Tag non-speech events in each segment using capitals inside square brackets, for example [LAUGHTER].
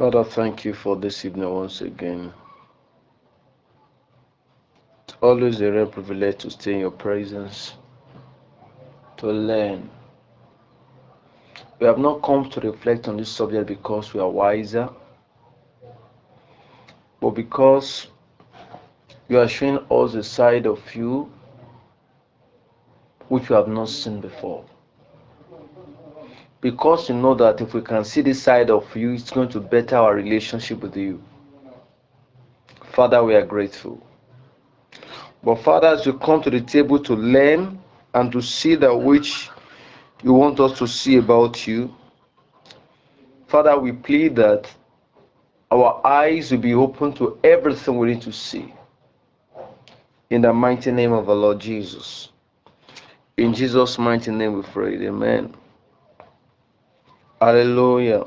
Father, thank you for this evening once again. It's always a real privilege to stay in your presence, to learn. We have not come to reflect on this subject because we are wiser, but because you are showing us a side of you which we have not seen before. Because you know that if we can see this side of you, it's going to better our relationship with you. Father, we are grateful. But Father, as you come to the table to learn and to see that which you want us to see about you, Father, we plead that our eyes will be open to everything we need to see. In the mighty name of the Lord Jesus. In Jesus' mighty name we pray. Amen. Hallelujah.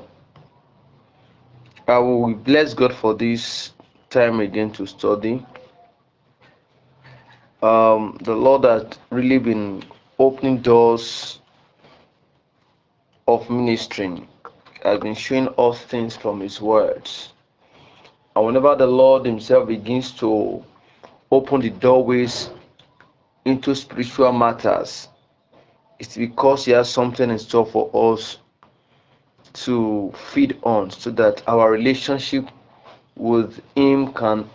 I will bless God for this time again to study. Um, the Lord has really been opening doors of ministering, has been showing us things from His words. And whenever the Lord Himself begins to open the doorways into spiritual matters, it's because He has something in store for us to feed on so that our relationship with Him can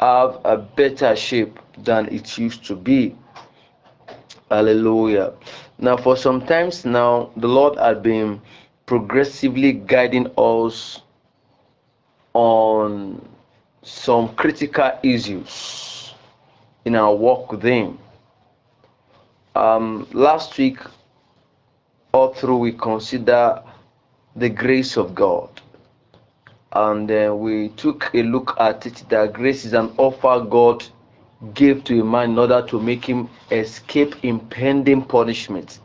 have a better shape than it used to be. Hallelujah. Now, for some times now, the Lord had been progressively guiding us on some critical issues in our walk with Him. Um, last week, all through, we consider the grace of God. And uh, we took a look at it that grace is an offer God gave to a man in order to make him escape impending punishment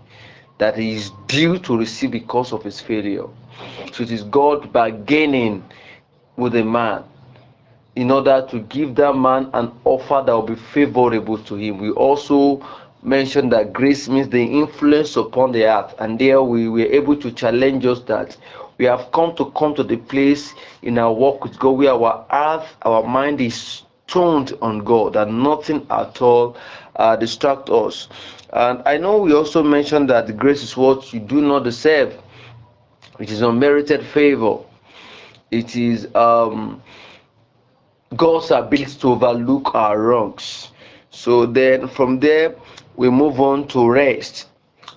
that he is due to receive because of his failure. So it is God bargaining with a man in order to give that man an offer that will be favorable to him. We also mentioned that grace means the influence upon the earth, and there we were able to challenge us that we have come to come to the place in our walk with God where our earth, our mind is tuned on God, and nothing at all uh, distract us. And I know we also mentioned that grace is what you do not deserve, it is unmerited favor. It is um, God's ability to overlook our wrongs. So then from there, we move on to rest,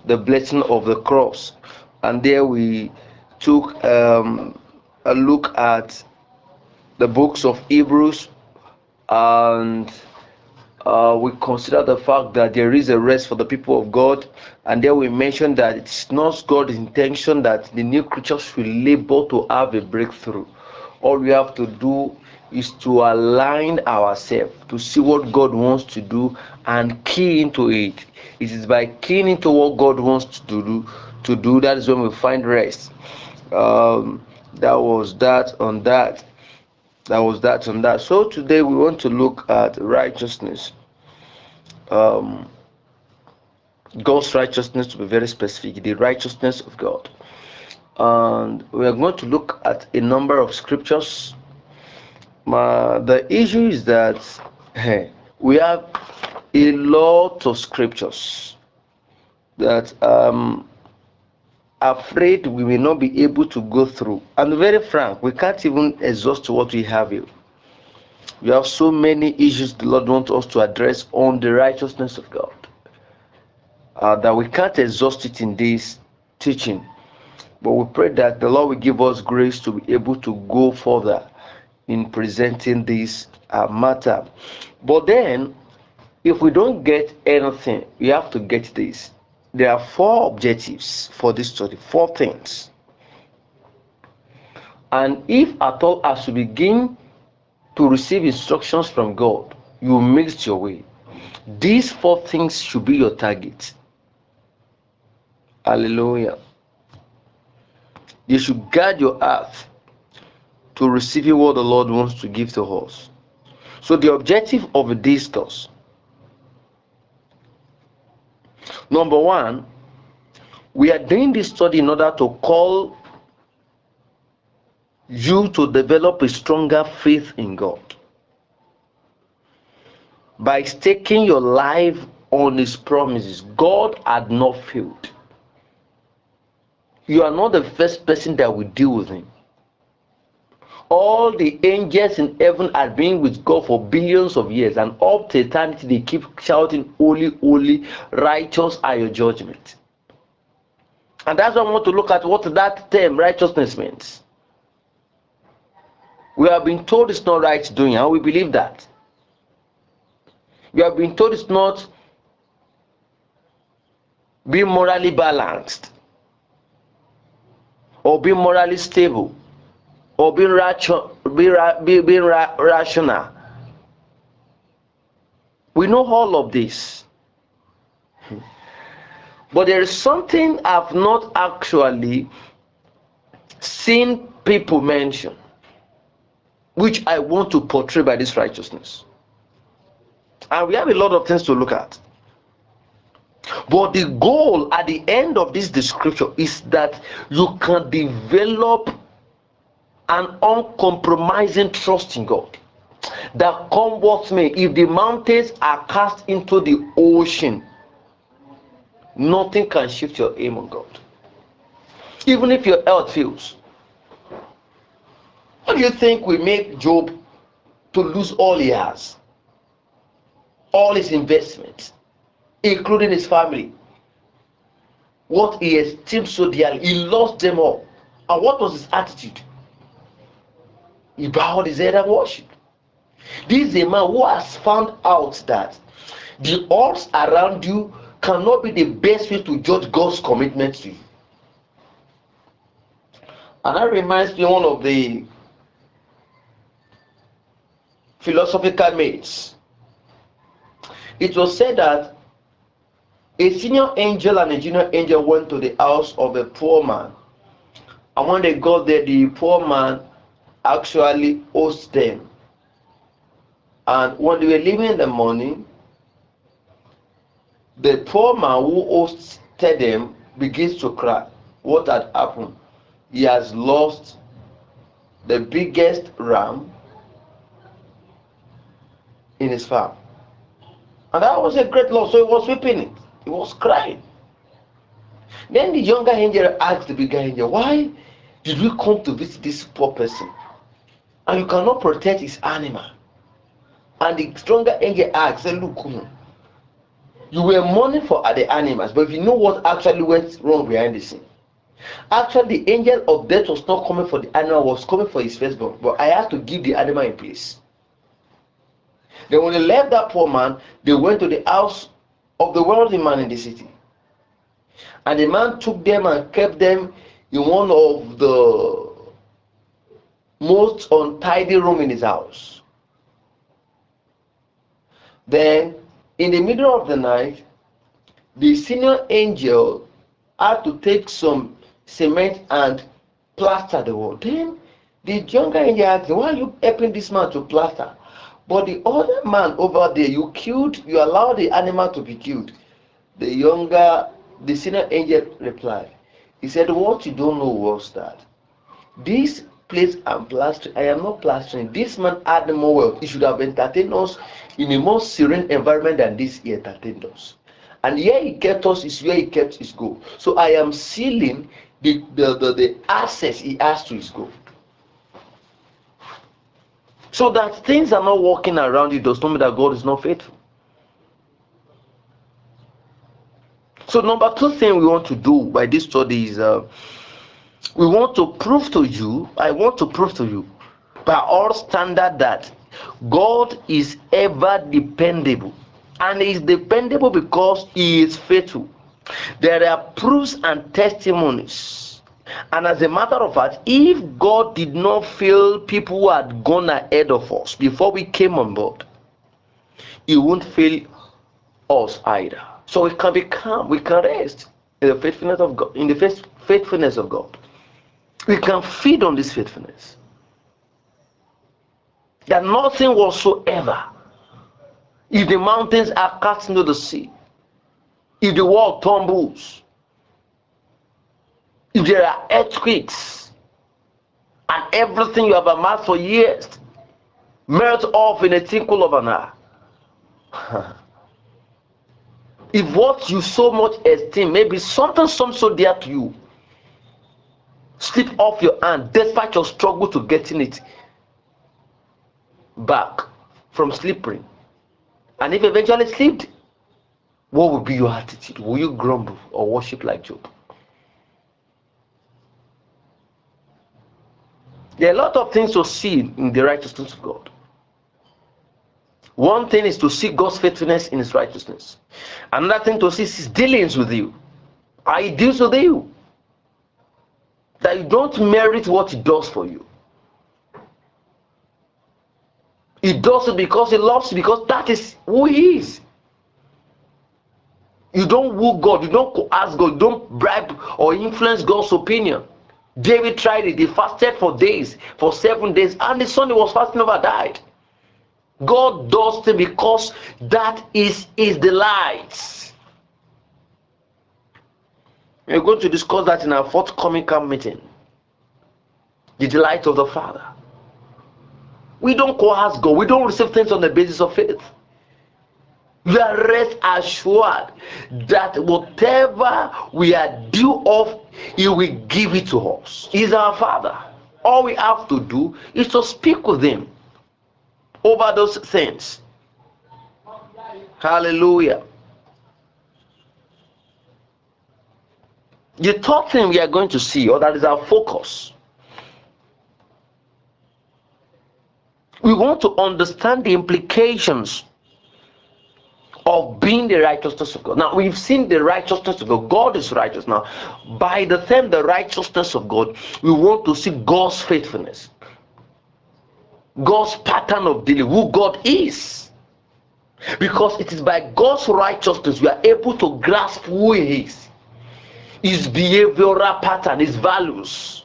the blessing of the cross. And there we took um, a look at the books of Hebrews and uh, we consider the fact that there is a rest for the people of God. And there we mentioned that it's not God's intention that the new creatures should labor to have a breakthrough. All we have to do is to align ourselves to see what God wants to do and key into it. It is by keying into what God wants to do to do that is when we find rest. Um, that was that on that. That was that on that. So today we want to look at righteousness. Um, God's righteousness to be very specific, the righteousness of God. And we are going to look at a number of scriptures my, the issue is that hey, we have a lot of scriptures that um afraid we may not be able to go through. And very frank, we can't even exhaust what we have here. We have so many issues the Lord wants us to address on the righteousness of God uh, that we can't exhaust it in this teaching. But we pray that the Lord will give us grace to be able to go further in presenting this uh, matter. But then, if we don't get anything, we have to get this. There are four objectives for this study, four things. And if at all, as you begin to receive instructions from God, you mix your way. These four things should be your target. Hallelujah. You should guard your heart to receiving what the Lord wants to give to us. So the objective of this course, number one, we are doing this study in order to call you to develop a stronger faith in God by staking your life on His promises. God had not failed. You are not the first person that will deal with Him. All the angels in heaven have been with God for billions of years, and up to eternity they keep shouting, Holy, holy, righteous are your judgments. And that's why I want to look at what that term righteousness means. We have been told it's not right doing, and we believe that. We have been told it's not being morally balanced or being morally stable or being, rational, being, being rational. We know all of this. [LAUGHS] But there is something I've not actually seen people mention, which I want to portray by this righteousness. And we have a lot of things to look at. But the goal at the end of this description is that you can develop an uncompromising trust in God. That come what may, if the mountains are cast into the ocean, nothing can shift your aim on God. Even if your health fails. What do you think will make Job to lose all he has? All his investments, including his family. What he esteemed so dearly, he lost them all. And what was his attitude? He bowed his head and worshiped. This is a man who has found out that the odds around you cannot be the best way to judge God's commitment to you. And that reminds me one of the philosophical mates. It was said that a senior angel and a junior angel went to the house of a poor man. And when they got there, the poor man actually owed them. And when they were leaving the money, the poor man who hosted them begins to cry. What had happened? He has lost the biggest ram in his farm. And that was a great loss. So he was weeping it. He was crying. Then the younger angel asked the bigger angel, Why did we come to visit this poor person? And you cannot protect his animal. And the stronger angel asked, Look, hmm, you were mourning for the animals, but if you know what actually went wrong behind the scene. Actually, the angel of death was not coming for the animal, was coming for his firstborn. But I had to give the animal in place. Then when they left that poor man, they went to the house of the wealthy man in the city. And the man took them and kept them in one of the most untidy room in his house. Then, in the middle of the night, the senior angel had to take some cement and plaster the wall. Then the younger angel asked, Why are you helping this man to plaster? But the other man over there, you killed, you allowed the animal to be killed. The younger, the senior angel replied, He said, What you don't know was that this place I'm plastering, I am not plastering. This man had more wealth. He should have entertained us in a more serene environment than this he entertained us. And here he kept us is where he kept his goal. So I am sealing the, the, the, the access he has to his goal. So that things are not working around you does not mean that God is not faithful. So number two thing we want to do by this study is uh, we want to prove to you, I want to prove to you by all standard that God is ever dependable. And is dependable because he is faithful. There are proofs and testimonies and as a matter of fact, if God did not fail people who had gone ahead of us before we came on board, He won't fail us either. So we can be calm, we can rest in the faithfulness of God, in the faithfulness of God. We can feed on this faithfulness. That nothing whatsoever, if the mountains are cast into the sea, if the world tumbles, if there are earthquakes, and everything you have amassed for years melt off in a twinkle of an eye. [LAUGHS] if what you so much esteem, maybe something some so dear to you, slip off your hand despite your struggle to getting it back from slipping. and if eventually slipped, what will be your attitude? Will you grumble or worship like Job? There are a lot of things to see in the righteousness of God. One thing is to see God's faithfulness in His righteousness. Another thing to see is His dealings with you. How He deals with you. That you don't merit what He does for you. He does it because He loves you, because that is who He is. You don't woo God, you don't ask God, you don't bribe or influence God's opinion. David tried it. He fasted for days, for seven days, and the son he was fasting over died. God does it because that is his delight. We're going to discuss that in our forthcoming camp meeting. The delight of the Father. We don't coerce God. We don't receive things on the basis of faith. We are rest assured that whatever we are due of, He will give it to us. He's our Father. All we have to do is to speak with Him over those things. Hallelujah. The third thing we are going to see, or that is our focus, we want to understand the implications of being the righteousness of God. Now, we've seen the righteousness of God. God is righteous. Now, by the term the righteousness of God, we want to see God's faithfulness, God's pattern of dealing, who God is. Because it is by God's righteousness we are able to grasp who He is, His behavioral pattern, His values,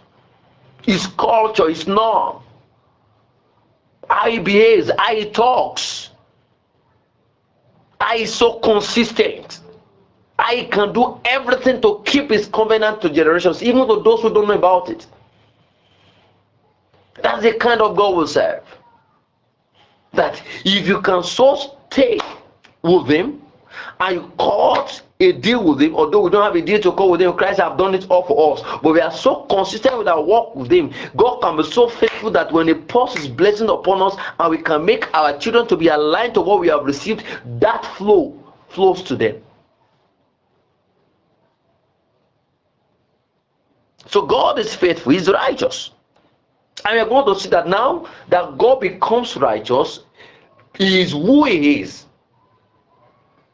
His culture, His norm, how He behaves, how He talks I is so consistent. I can do everything to keep his covenant to generations, even to those who don't know about it. That's the kind of God we serve. That if you can so stay with him and you cut a deal with him, although we don't have a deal to call with him, Christ have done it all for us. But we are so consistent with our walk with him. God can be so faithful that when he pours his blessing upon us and we can make our children to be aligned to what we have received, that flow flows to them. So God is faithful, He's righteous. And we're going to see that now that God becomes righteous, He is who He is.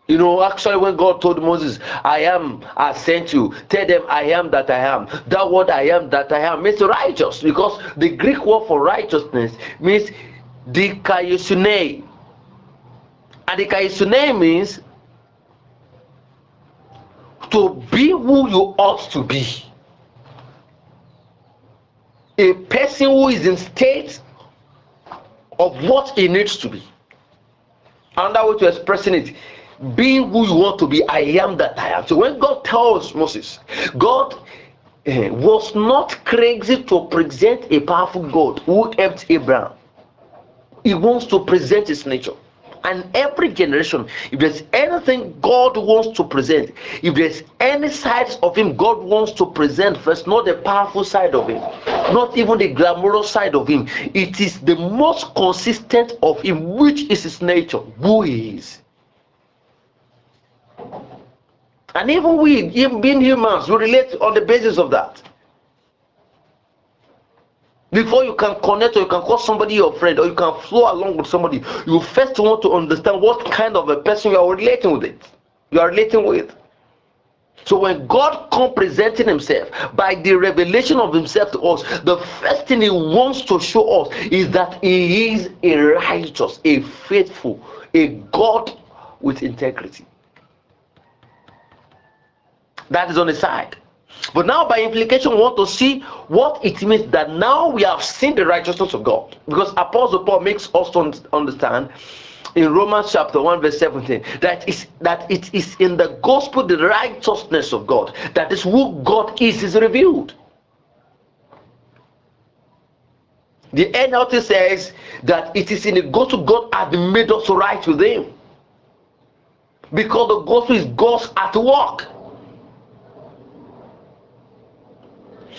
You know, actually, when God told Moses, I am, I sent you, tell them I am that I am. That word I am that I am means righteous because the Greek word for righteousness means dikaiosune. And dikaiosune means to be who you ought to be. A person who is in state of what he needs to be. Another way to expressing it being who you want to be, I am that I am. So when God tells Moses, God uh, was not crazy to present a powerful God who helped Abraham. He wants to present his nature. And every generation, if there's anything God wants to present, if there's any sides of Him God wants to present first, not the powerful side of Him, not even the glamorous side of Him, it is the most consistent of Him, which is His nature, who He is. And even we, even being humans, we relate on the basis of that. Before you can connect or you can call somebody your friend or you can flow along with somebody, you first want to understand what kind of a person you are relating with it. You are relating with. So when God comes presenting himself by the revelation of himself to us, the first thing he wants to show us is that he is a righteous, a faithful, a God with integrity. That is on the side. But now, by implication, we want to see what it means that now we have seen the righteousness of God. Because Apostle Paul makes us understand in Romans chapter 1, verse 17, that is that it is in the gospel the righteousness of God, that is who God is, is revealed. The NLT says that it is in the gospel God has made us right with Him. Because the gospel is God's at work.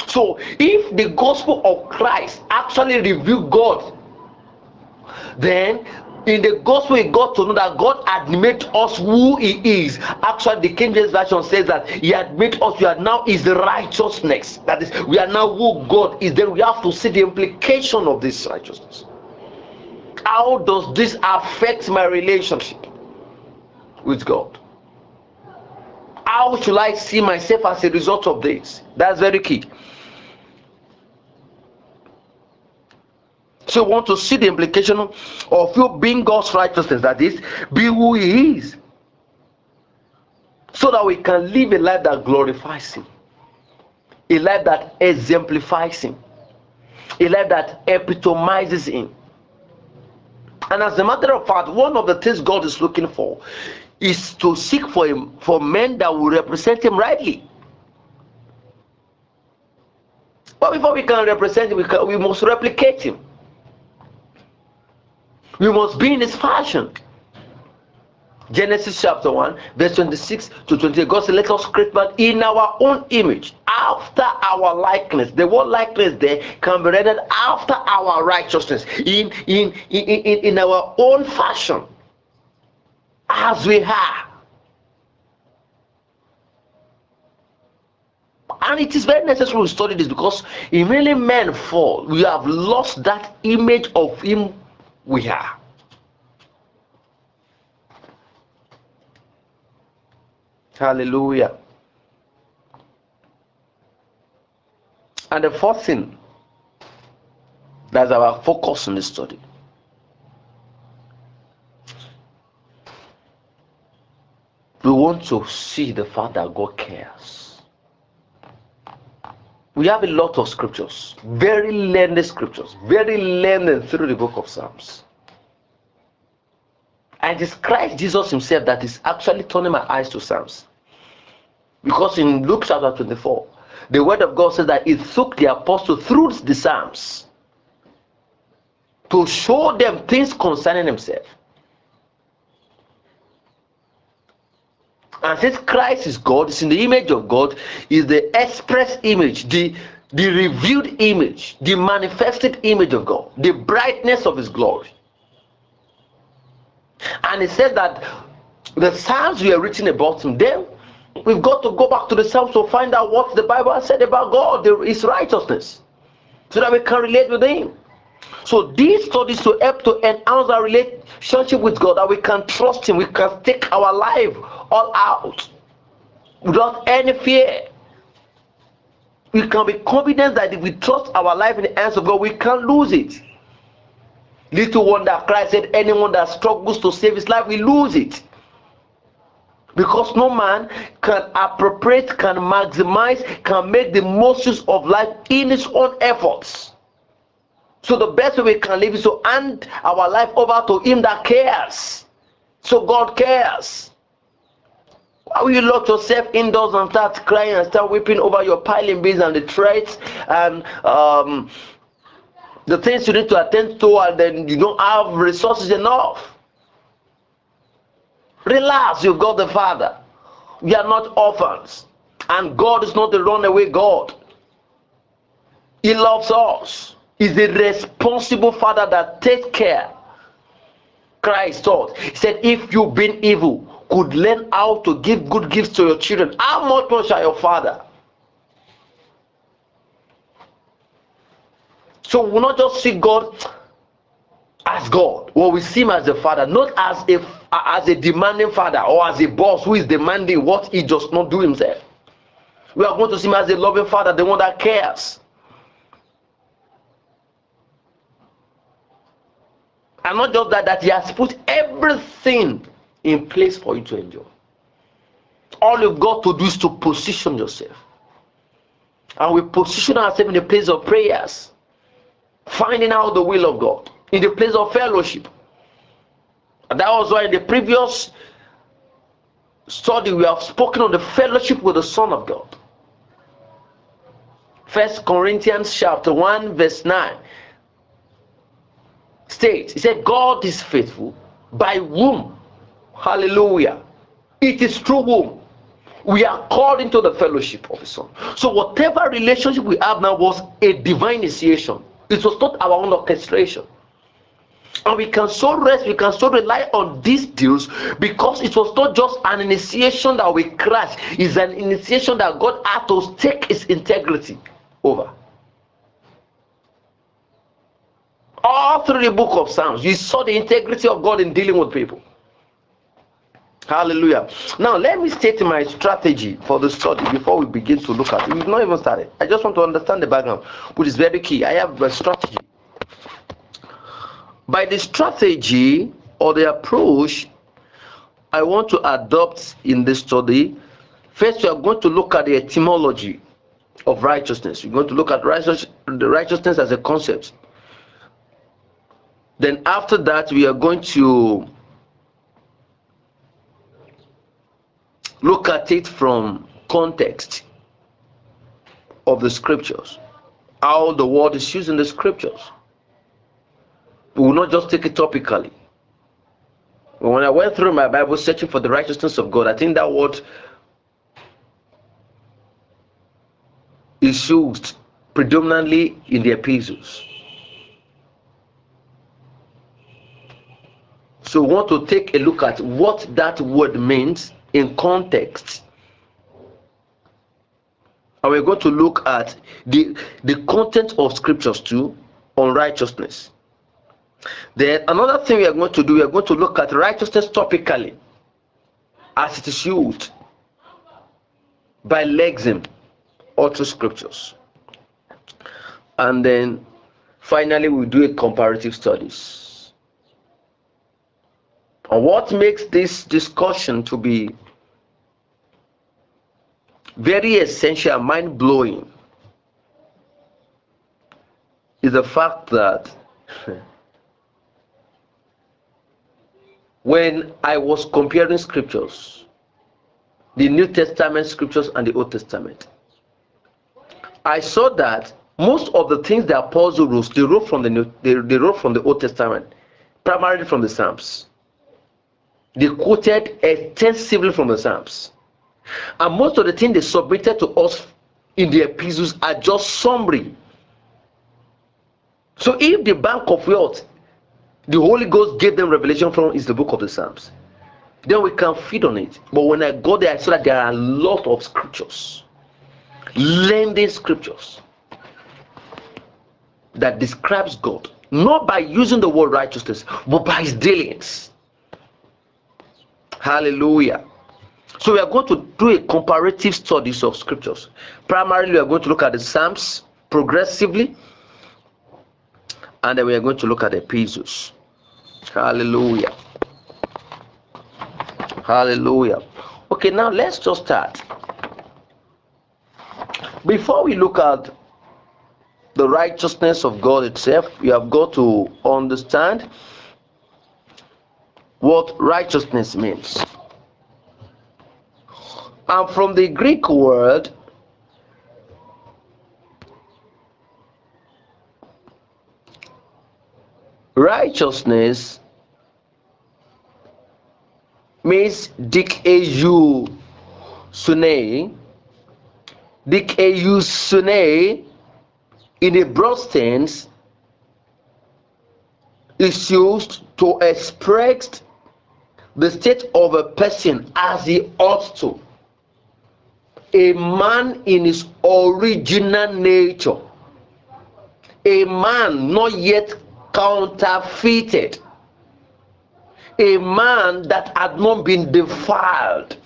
So, if the gospel of Christ actually reveal God, then in the gospel we got to know that God made us who He is. Actually, the King James Version says that He made us, we are now His righteousness. That is, we are now who God is. Then we have to see the implication of this righteousness. How does this affect my relationship with God? How should I see myself as a result of this? That's very key. So we want to see the implication of you being God's righteousness, that is, be who He is. So that we can live a life that glorifies Him, a life that exemplifies Him, a life that epitomizes Him. And as a matter of fact, one of the things God is looking for is to seek for him for men that will represent him rightly. But before we can represent him, we, can, we must replicate him. We must be in his fashion. Genesis chapter 1, verse 26 to 28. God said, Let us create man in our own image, after our likeness. The word likeness there can be rendered after our righteousness, in, in, in, in, in our own fashion, as we are. And it is very necessary we study this because many men fall, we have lost that image of him we are. Hallelujah. And the fourth thing that's our focus in the study. We want to see the fact that God cares. We have a lot of scriptures, very learned scriptures, very learned through the book of Psalms. And it's Christ Jesus Himself that is actually turning my eyes to Psalms. Because in Luke chapter 24, the word of God says that it took the apostle through the Psalms to show them things concerning himself. And since Christ is God, is in the image of God, is the express image, the, the revealed image, the manifested image of God, the brightness of his glory. And he said that the Psalms were written about him. Then we've got to go back to the Psalms to find out what the Bible said about God, his righteousness, so that we can relate with him. So these studies to help to enhance our relationship with God, that we can trust Him, we can take our life all out without any fear. We can be confident that if we trust our life in the hands of God, we can't lose it. Little wonder Christ said, anyone that struggles to save his life will lose it. Because no man can appropriate, can maximize, can make the most use of life in his own efforts. So the best way we can live is to hand our life over to Him that cares. So God cares. Why will you lock yourself indoors and start crying and start weeping over your piling bills and the threats and um, the things you need to attend to, and then you don't have resources enough? Relax, you've got the Father. We are not orphans, and God is not a runaway God. He loves us He's the responsible father that takes care. Christ taught. He said, if you being evil could learn how to give good gifts to your children, how much more shall your father? So we will not just see God as God, or we see him as a father, not as a as a demanding father or as a boss who is demanding what he does not do himself. We are going to see him as a loving father, the one that cares. And not just that, that He has put everything in place for you to enjoy. All you've got to do is to position yourself. And we position ourselves in the place of prayers, finding out the will of God, in the place of fellowship. And that was why in the previous study we have spoken on the fellowship with the Son of God. First Corinthians chapter 1, verse 9 states, He said, God is faithful by whom? Hallelujah. It is through whom? We are called into the fellowship of His Son. So, whatever relationship we have now was a divine initiation, it was not our own orchestration. And we can so rest, we can so rely on these deals because it was not just an initiation that we crash, it's an initiation that God had to take His integrity over. All through the book of Psalms, you saw the integrity of God in dealing with people. Hallelujah. Now, let me state my strategy for the study before we begin to look at it. We've not even started. I just want to understand the background, which is very key. I have a strategy. By the strategy or the approach I want to adopt in this study, first we are going to look at the etymology of righteousness. We're going to look at righteous, the righteousness as a concept. Then after that, we are going to look at it from context of the scriptures, how the word is used in the scriptures. We will not just take it topically. When I went through my Bible searching for the righteousness of God, I think that word is used predominantly in the epistles. So we want to take a look at what that word means in context. And we're going to look at the, the content of scriptures too on righteousness. Then another thing we are going to do, we are going to look at righteousness topically as it is used by Lexim or through scriptures. And then finally we'll do a comparative studies. And what makes this discussion to be very essential, mind blowing, is the fact that [LAUGHS] when I was comparing scriptures, the New Testament scriptures and the Old Testament, I saw that most of the things the apostle wrote, they wrote from the New, they, they wrote from the Old Testament, primarily from the Psalms. They quoted extensively from the Psalms. And most of the things they submitted to us in the epistles are just summary. So if the bank of wealth the Holy Ghost gave them revelation from is the book of the Psalms. Then we can feed on it. But when I go there, I saw that there are a lot of scriptures, lending scriptures that describes God, not by using the word righteousness, but by his dealings. Hallelujah. So we are going to do a comparative studies of scriptures. Primarily, we are going to look at the Psalms progressively, and then we are going to look at the epistles. Hallelujah. Hallelujah. Okay, now let's just start. Before we look at the righteousness of God itself, we have got to understand what righteousness means. And from the Greek word, righteousness means dikeu sune dikaiosune in a broad sense is used to express the state of a person as he ought to. A man in his original nature. A man not yet counterfeited. A man that had not been defiled,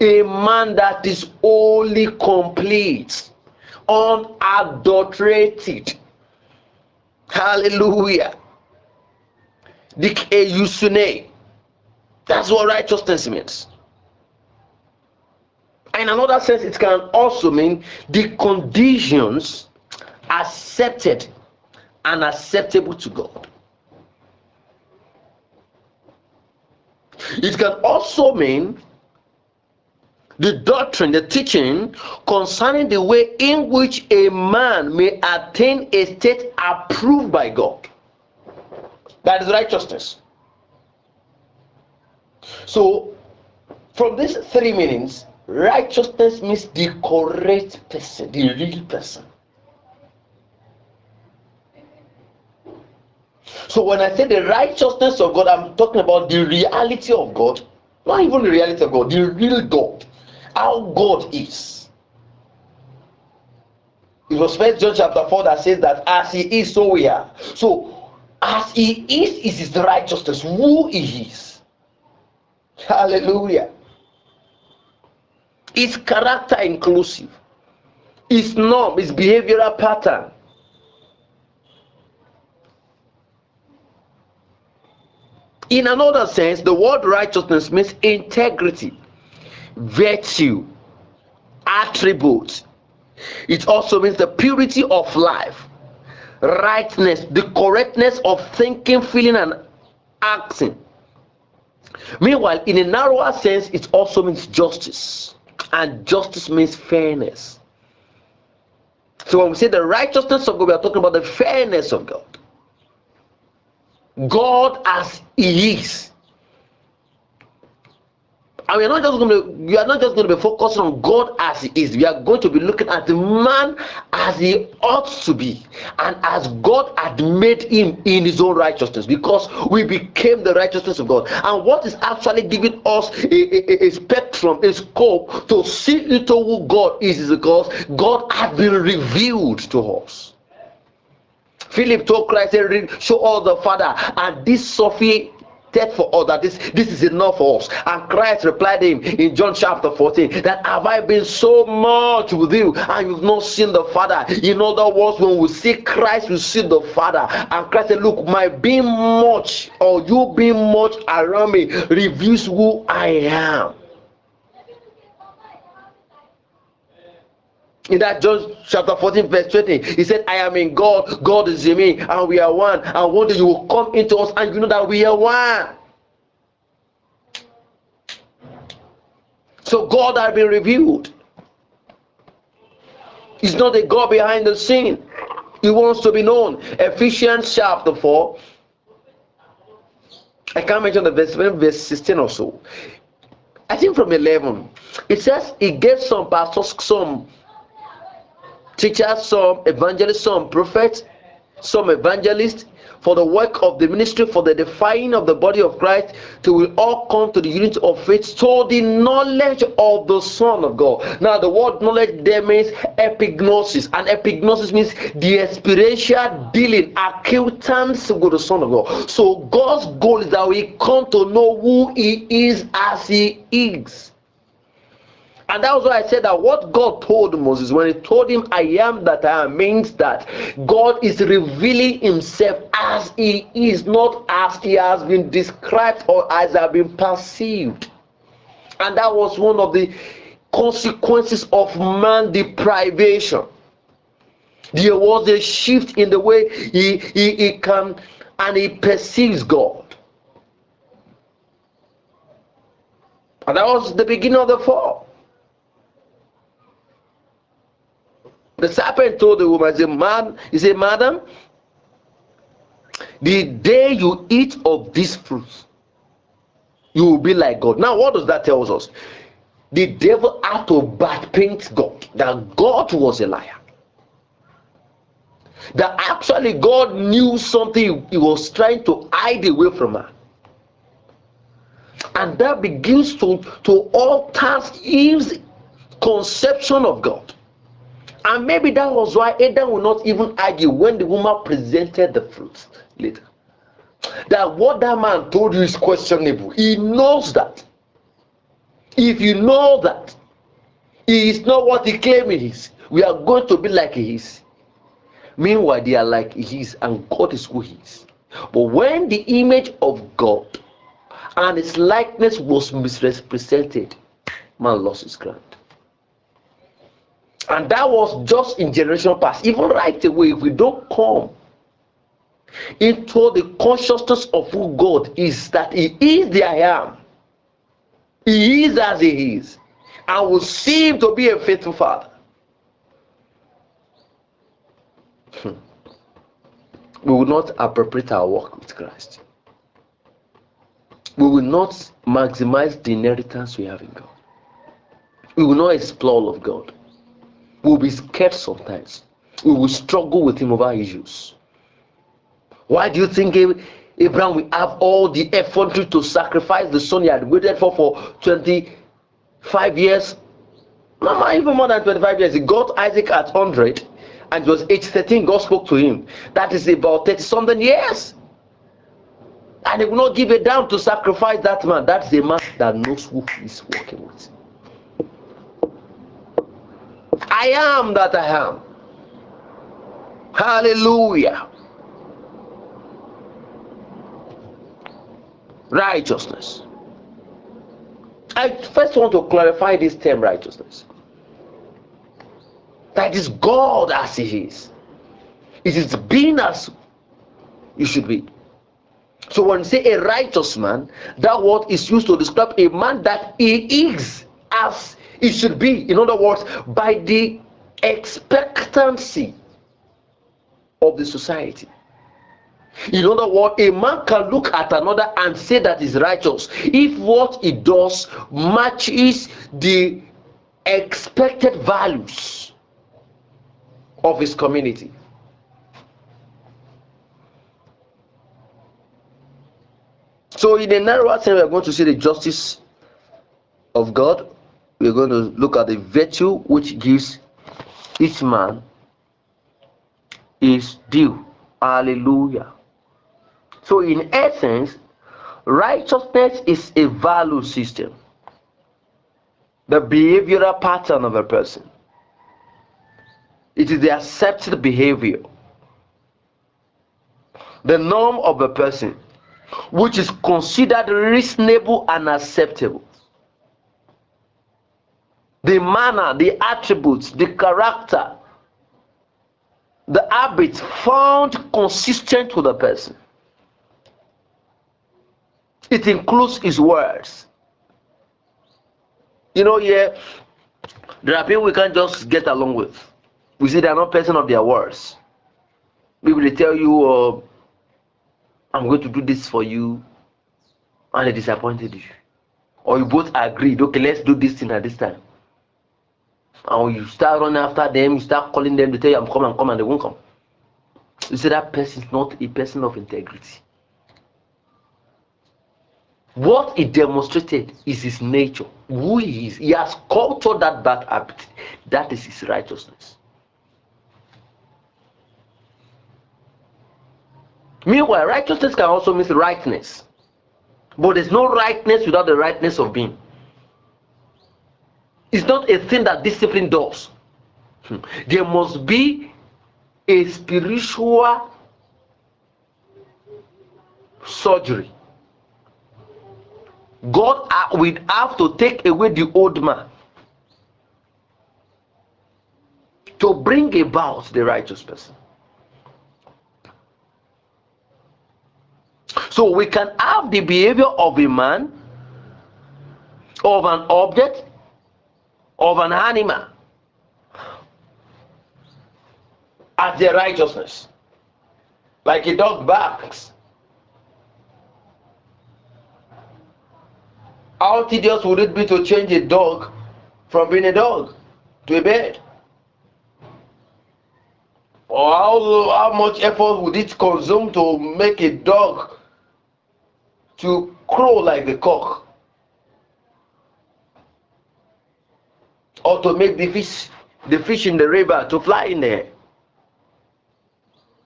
a man that is wholly complete, unadulterated. Hallelujah. Dik That's what righteousness means. In another sense, it can also mean the conditions accepted and acceptable to God. It can also mean the doctrine, the teaching concerning the way in which a man may attain a state approved by God. That is righteousness. So, from these three meanings, righteousness means the correct person, the real person. So, when I say the righteousness of God, I'm talking about the reality of God, not even the reality of God, the real God, how God is. It was First John chapter 4 that says that as he is, so we are. So, as he is, is his righteousness, who he is. Hallelujah. Is character inclusive? Is norm, is behavioral pattern. In another sense, the word righteousness means integrity, virtue, attributes. It also means the purity of life, rightness, the correctness of thinking, feeling, and acting. Meanwhile, in a narrower sense, it also means justice, and justice means fairness. So when we say the righteousness of God, we are talking about the fairness of God. God as He is and we are not just going to we are not just going to be focusing on God as He is. We are going to be looking at the man as he ought to be, and as God had made him in His own righteousness, because we became the righteousness of God. And what is actually giving us a, a, a spectrum, a scope to see into who God is, is because God has been revealed to us. Philip told Christ, Show all the Father, and this Sophie for all that this this is enough for us. And christ replied him in john chapter 14 that have i been so much with you and you've not seen the father? In other words when we see christ we see the father. And christ said look my being much or you being much around me reveals who i am in that John chapter 14, verse 20, he said, I am in God, God is in me, and we are one. And one day you will come into us, and you know that we are one. So God has been revealed. He's not a God behind the scene. He wants to be known. Ephesians chapter 4. I can't mention the verse, verse 16 or so. I think from 11. It says he gave some pastors, some teachers, some evangelists, some prophets, some evangelists for the work of the ministry, for the defining of the body of Christ, we all come to the unity of faith, to the knowledge of the Son of God. Now, the word knowledge there means epignosis, and epignosis means the experiential dealing, acquaintance with the Son of God. So, God's goal is that we come to know who He is as He is. And that was why I said that what God told Moses when he told him, I am that I am, means that God is revealing himself as he is, not as he has been described or as has been perceived. And that was one of the consequences of man deprivation. There was a shift in the way he, he, he can and he perceives God. And that was the beginning of the fall. The serpent told the woman, "Say, man, he said, Madam, the day you eat of this fruit, you will be like God. Now, what does that tell us? The devil had to bad paint God, that God was a liar. That actually God knew something he was trying to hide away from her. And that begins to, to alter Eve's conception of God. And maybe that was why Adam will not even argue when the woman presented the fruit later. That what that man told you is questionable. He knows that. If you know that he is not what he claims he is, we are going to be like he is. Meanwhile, they are like he is, and God is who he is. But when the image of God and his likeness was misrepresented, man lost his ground. And that was just in generation past. Even right away, if we don't come into the consciousness of who God is, that He is the I am, He is as He is, and will seem to be a faithful Father. Hmm. we will not appropriate our work with Christ. We will not maximize the inheritance we have in God. We will not explore all of God. Will be scared sometimes. We will struggle with Him over issues. Why do you think Abraham will have all the effort to sacrifice the son he had waited for for 25 years? No, even more than 25 years. He got Isaac at 100 and it was age 13 God spoke to him. That is about 30 something years. And he will not give a damn to sacrifice that man. That's a man that knows who he's working with. I am that I am. Hallelujah. Righteousness. I first want to clarify this term righteousness. That is God as He is. It is being as you should be. So when you say a righteous man, that word is used to describe a man that he is as he should be. In other words, by the expectancy of the society. In other words, a man can look at another and say that is righteous if what he does matches the expected values of his community. So, in a narrower sense, we are going to see the justice of God. We are going to look at the virtue which gives each man his due. Hallelujah. So, in essence, righteousness is a value system, the behavioral pattern of a person. It is the accepted behavior, the norm of a person, which is considered reasonable and acceptable. The manner, the attributes, the character, the habits found consistent with the person. It includes his words. You know, yeah, there are people we can't just get along with. We see they are not person of their words. Maybe they tell you, uh, I'm going to do this for you, and they disappointed you. Or you both agreed, okay, let's do this thing at this time. And you start running after them, you start calling them, to tell you, I'm coming, I'm coming, and they won't come. You see, that person is not a person of integrity. What he demonstrated is his nature, who he is. He has cultured that bad habit. That is his righteousness. Meanwhile, righteousness can also mean rightness. But there's no rightness without the rightness of being. It's not a thing that discipline does. Hmm. There must be a spiritual surgery God will have to take away the old man to bring about the righteous person. So we can have the behavior of a man, of an object, of an animal as their righteousness. Like a dog barks How tedious would it be to change a dog from being a dog to a bird? Or how, how much effort would it consume to make a dog to crow like a cock? Or to make the fish, the fish in the river to fly in the air?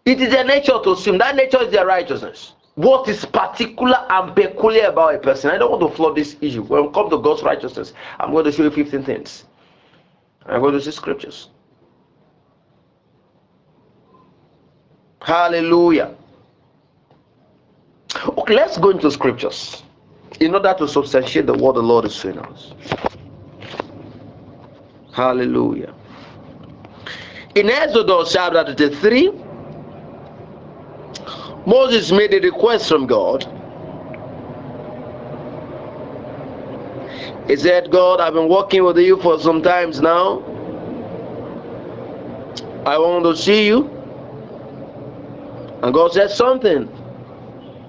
It is their nature to swim. That nature is their righteousness what is particular and peculiar about a person. I don't want to flood this issue. When we come to God's righteousness, I'm going to show you 15 things. I'm going to see scriptures. Hallelujah. Okay, let's go into scriptures in order to substantiate the word the Lord is saying us. Hallelujah. In Exodus chapter 33, Moses made a request from God. He said, God, I've been working with you for some times now. I want to see you. And God said something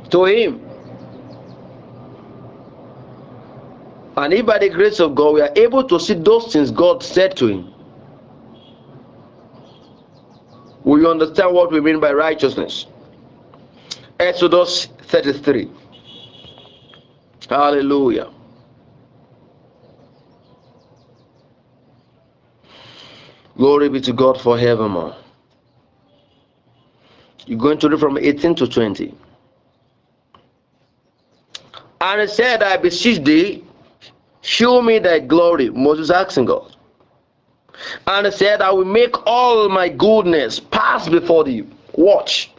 to him. And if by the grace of God we are able to see those things God said to him, will you understand what we mean by righteousness? Exodus 33. Hallelujah. Glory be to God forevermore. You're going to read from 18 to 20. And he said, I beseech thee, show me thy glory. Moses asking God. And said, I will make all my goodness pass before thee. Watch.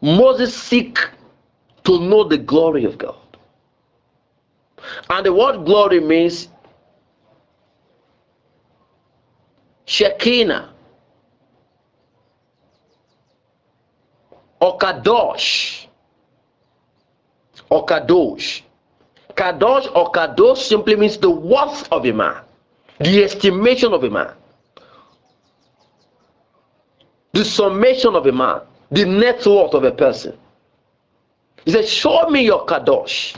Moses seek to know the glory of God. And the word glory means Shekinah or Kadosh or Kadosh. Kadosh or Kadosh simply means the worth of a man, the estimation of a man, the summation of a man, the net worth of a person. He said, Show me your Kadosh.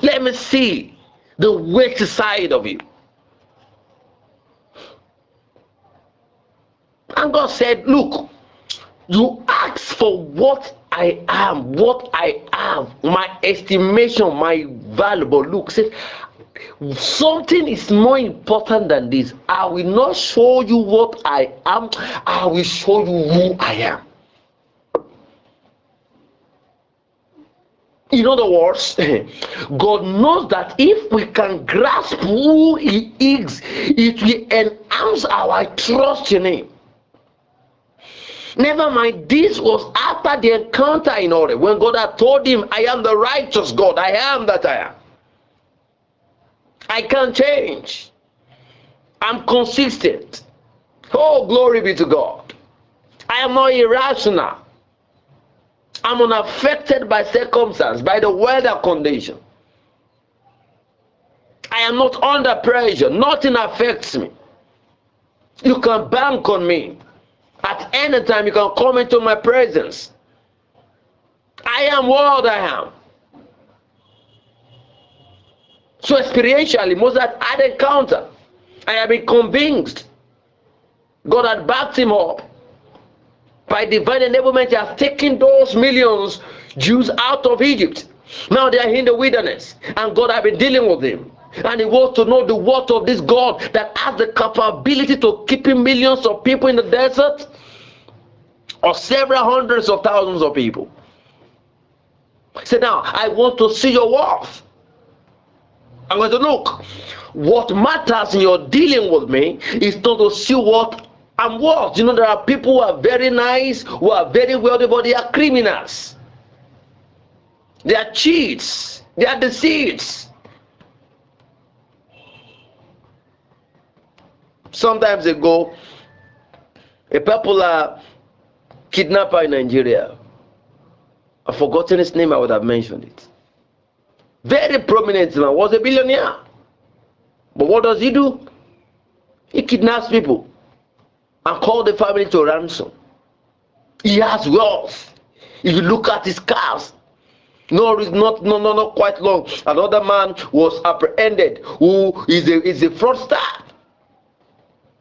Let me see the weight side of you. And God said, Look, you ask for what I am, what I have, my estimation, my valuable look. Says something is more important than this. I will not show you what I am, I will show you who I am. In other words, [LAUGHS] God knows that if we can grasp who He is, it will enhance our trust in Him. Never mind, this was after the encounter in order when God had told him, I am the righteous God, I am that I am. I can't change. I'm consistent. Oh, glory be to God. I am not irrational. I'm unaffected by circumstance, by the weather condition. I am not under pressure. Nothing affects me. You can bank on me. At any time, you can come into my presence. I am what I am. So experientially, Moses had encounter. I have been convinced. God had backed him up. By divine enablement, he has taken those millions Jews out of Egypt. Now they are in the wilderness, and God has been dealing with them. And he wants to know the word of this God that has the capability to keep millions of people in the desert or several hundreds of thousands of people. Say now, I want to see your worth. I'm going to look. What matters in your dealing with me is not to see what I'm worth. You know, there are people who are very nice, who are very wealthy, but they are criminals. They are cheats. They are deceits. Sometimes ago, a popular kidnapper in Nigeria, I've forgotten his name, I would have mentioned it. Very prominent man, was a billionaire. But what does he do? He kidnaps people and calls the family to ransom. He has wealth. If you look at his cars, no, not no, no, not quite long. Another man was apprehended who is a is a fraudster.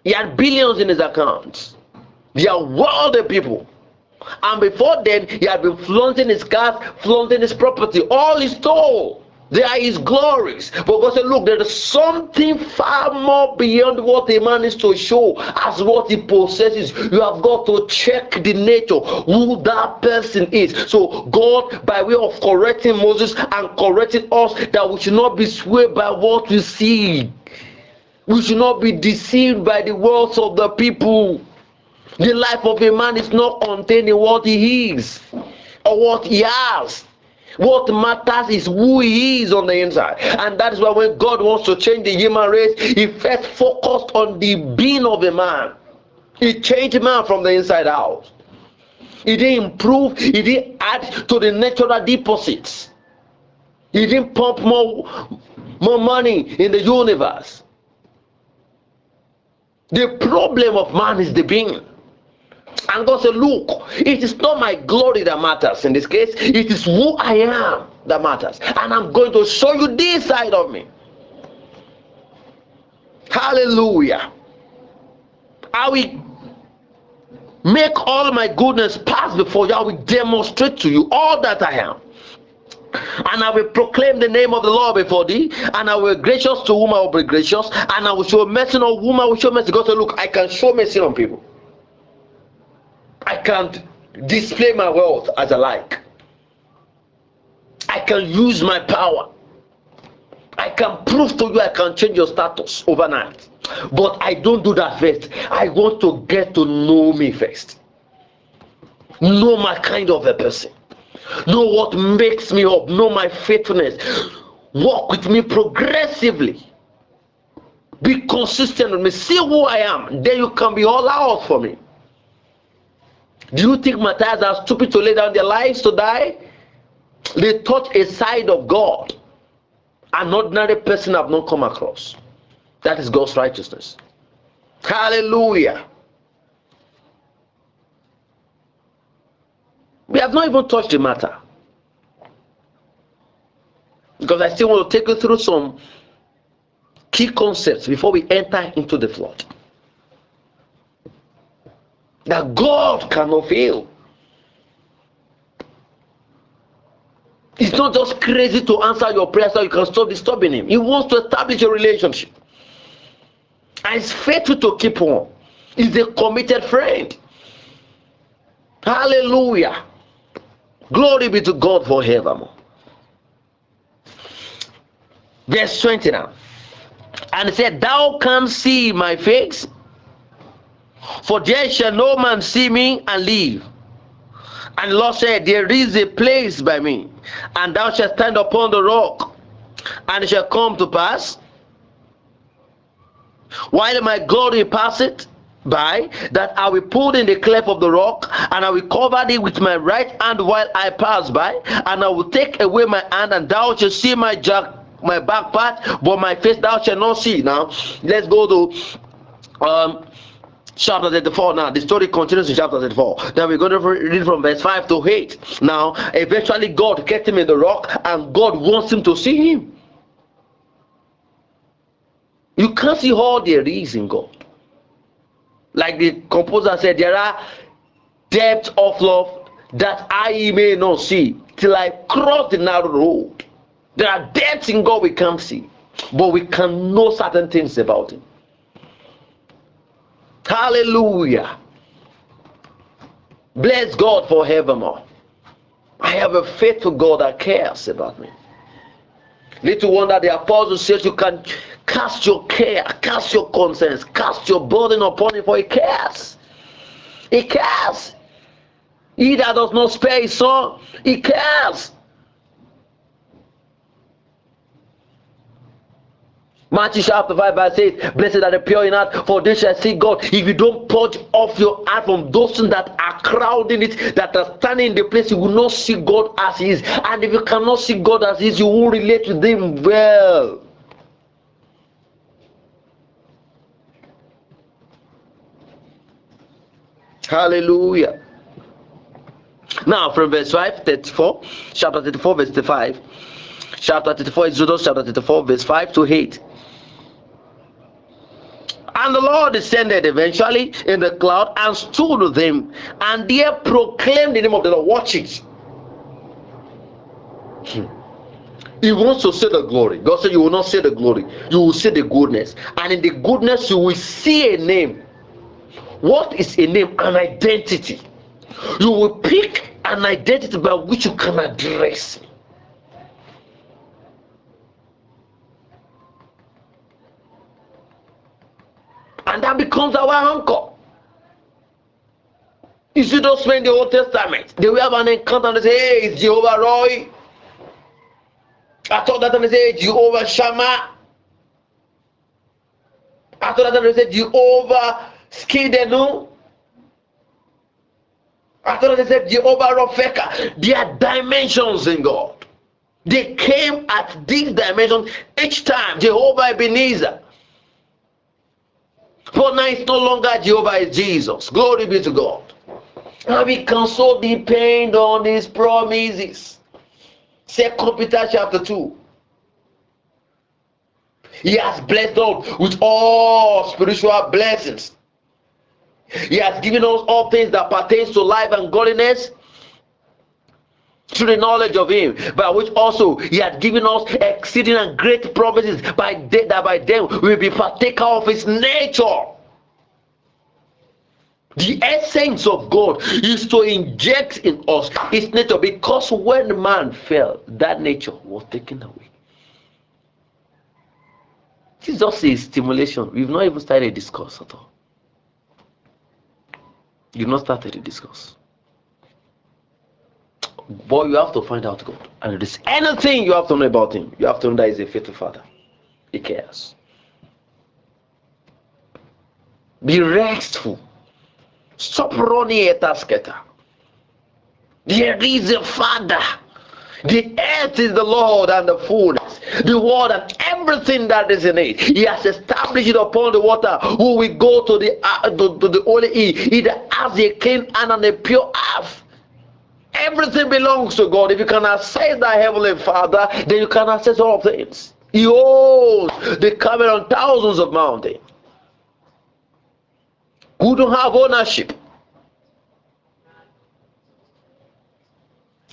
He had billions in his accounts. They are wealthy people. And before then, he had been flaunting his cars, flaunting his property, all he stole. They are his glories. But God said, Look, there is something far more beyond what a man is to show as what he possesses. You have got to check the nature, who that person is. So, God, by way of correcting Moses and correcting us, that we should not be swayed by what we see. We should not be deceived by the words of the people. The life of a man is not contained in what he is or what he has. What matters is who he is on the inside. And that is why when God wants to change the human race, he first focused on the being of a man. He changed man from the inside out. He didn't improve, he didn't add to the natural deposits. He didn't pump more, more money in the universe. The problem of man is the being. And God said, Look, it is not my glory that matters in this case, it is who I am that matters. And I'm going to show you this side of me. Hallelujah. I will make all my goodness pass before you. I will demonstrate to you all that I am. And I will proclaim the name of the Lord before thee, and I will be gracious to whom I will be gracious, and I will show mercy on whom I will show mercy. God said, Look, I can show mercy on people. I can't display my wealth as I like. I can use my power. I can prove to you I can change your status overnight. But I don't do that first. I want to get to know me first. Know my kind of a person. Know what makes me up. Know my faithfulness. Walk with me progressively. Be consistent with me. See who I am. Then you can be all out for me. Do you think Matthias are stupid to lay down their lives to die? They touch a side of God an ordinary person have not come across. That is God's righteousness. Hallelujah. Have not even touched the matter. Because I still want to take you through some key concepts before we enter into the flood. That God cannot fail. It's not just crazy to answer your prayer so you can stop disturbing him. He wants to establish a relationship. And he's faithful to keep on. He's a committed friend. Hallelujah. Glory be to God forevermore. Verse 20 now. And said, Thou canst see my face, for there shall no man see me and live. And the Lord said, There is a place by me, and thou shalt stand upon the rock, and it shall come to pass, while my glory passeth by, that I will put in the cleft of the rock, and I will cover thee with my right hand while I pass by, and I will take away my hand, and thou shalt see my jack, my back part, but my face thou shalt not see. Now, let's go to um chapter 34 now. The story continues in chapter 34 then we're going to read from verse 5 to 8 now eventually god kept him in the rock and god wants him to see him. You can't see all there is in god like the composer said there are depths of love that i may not see till i cross the narrow road there are depths in god we can't see but we can know certain things about him Hallelujah. Bless God forevermore. I have a faithful God that cares about me. Little wonder the apostle says you can cast your care, cast your concerns, cast your burden upon him, for he cares. He cares. He that does not spare his son, he cares. Matthew chapter 5 verse 8 Blessed are the pure in heart, for they shall see God. If you don't purge off your heart from those things that are crowding it, that are standing in the place, you will not see God as He is. And if you cannot see God as He is, you will relate to Him well. Hallelujah. Now, from verse 5, 34, chapter 34, verse 5, chapter 34, Exodus chapter 34, verse 5 to 8. And the Lord descended eventually in the cloud and stood with him, and there proclaimed the name of the Lord. Watch it. He wants to see the glory. God said, You will not see the glory, you will see the goodness. And in the goodness, you will see a name. What is a name? An identity. You will pick an identity by which you can address and that becomes our anchor. You see those men in the Old Testament, they will have an encounter and they say, Hey, it's Jehovah Roy. I thought that they say Jehovah Shammah. I thought that they say Jehovah Tsidkenu. I thought they said Jehovah Rofeka. There are dimensions in God. They came at these dimensions each time. Jehovah Ebenezer. For now it's no longer Jehovah, Jesus. Glory be to God. And we can so depend on his promises. Second Peter chapter 2. He has blessed us with all spiritual blessings. He has given us all things that pertains to life and godliness through the knowledge of him, by which also he had given us exceeding and great promises, by de- that by them we will be partaker of his nature. The essence of God is to inject in us his nature because when man fell, that nature was taken away. This is just a stimulation. We've not even started a discourse at all. You've not started a discourse. But you have to find out God. And if there's anything you have to know about Him, you have to know that He's a faithful Father. He cares. Be restful. Stop running a tasketa. There is a Father. The earth is the Lord and the fullness, the world and everything that is in it. He has established it upon the water. Who will go to the uh, to, to the holy E, either as a clean and a pure earth. Everything belongs to God. If you can access that heavenly Father, then you can access all things. He owns the cover on thousands of mountains. Who don't have ownership?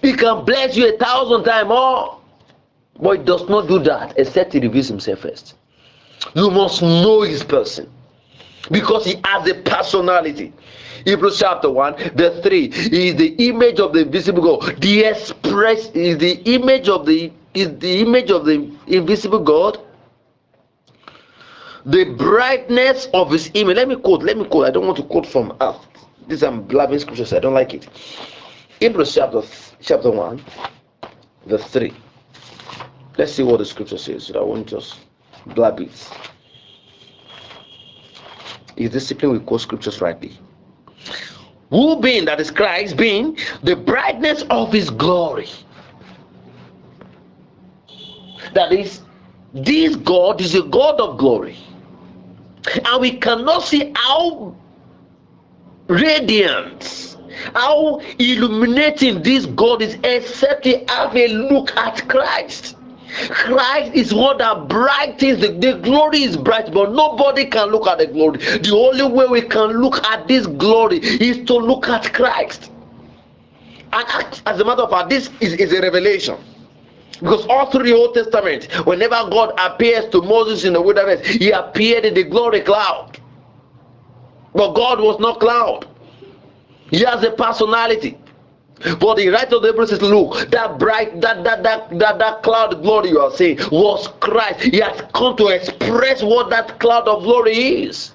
He can bless you a thousand times more. But he does not do that except he reveals himself first. You must know his person because he has a personality. Hebrews chapter 1, verse 3 he is the image of the invisible God. The express is the image of the is the image of the invisible God. The brightness of his image. Let me quote, let me quote. I don't want to quote from earth. These are blabbing scriptures, I don't like it. Hebrews chapter chapter 1, verse 3. Let's see what the scripture says. So I won't just blab it. Is discipline we quote scriptures rightly? Who being that is Christ, being the brightness of his glory. That is, this God is a God of glory. And we cannot see how radiant, how illuminating this God is except we have a look at Christ. Christ is what that brightens the, the glory is bright, but nobody can look at the glory. The only way we can look at this glory is to look at Christ. And as a matter of fact, this is, is a revelation. Because all through the Old Testament, whenever God appears to Moses in the wilderness, he appeared in the glory cloud. But God was not cloud. He has a personality. But the writer of the Hebrews says, Look, that bright, that that that that, that cloud glory you are seeing was Christ. He has come to express what that cloud of glory is.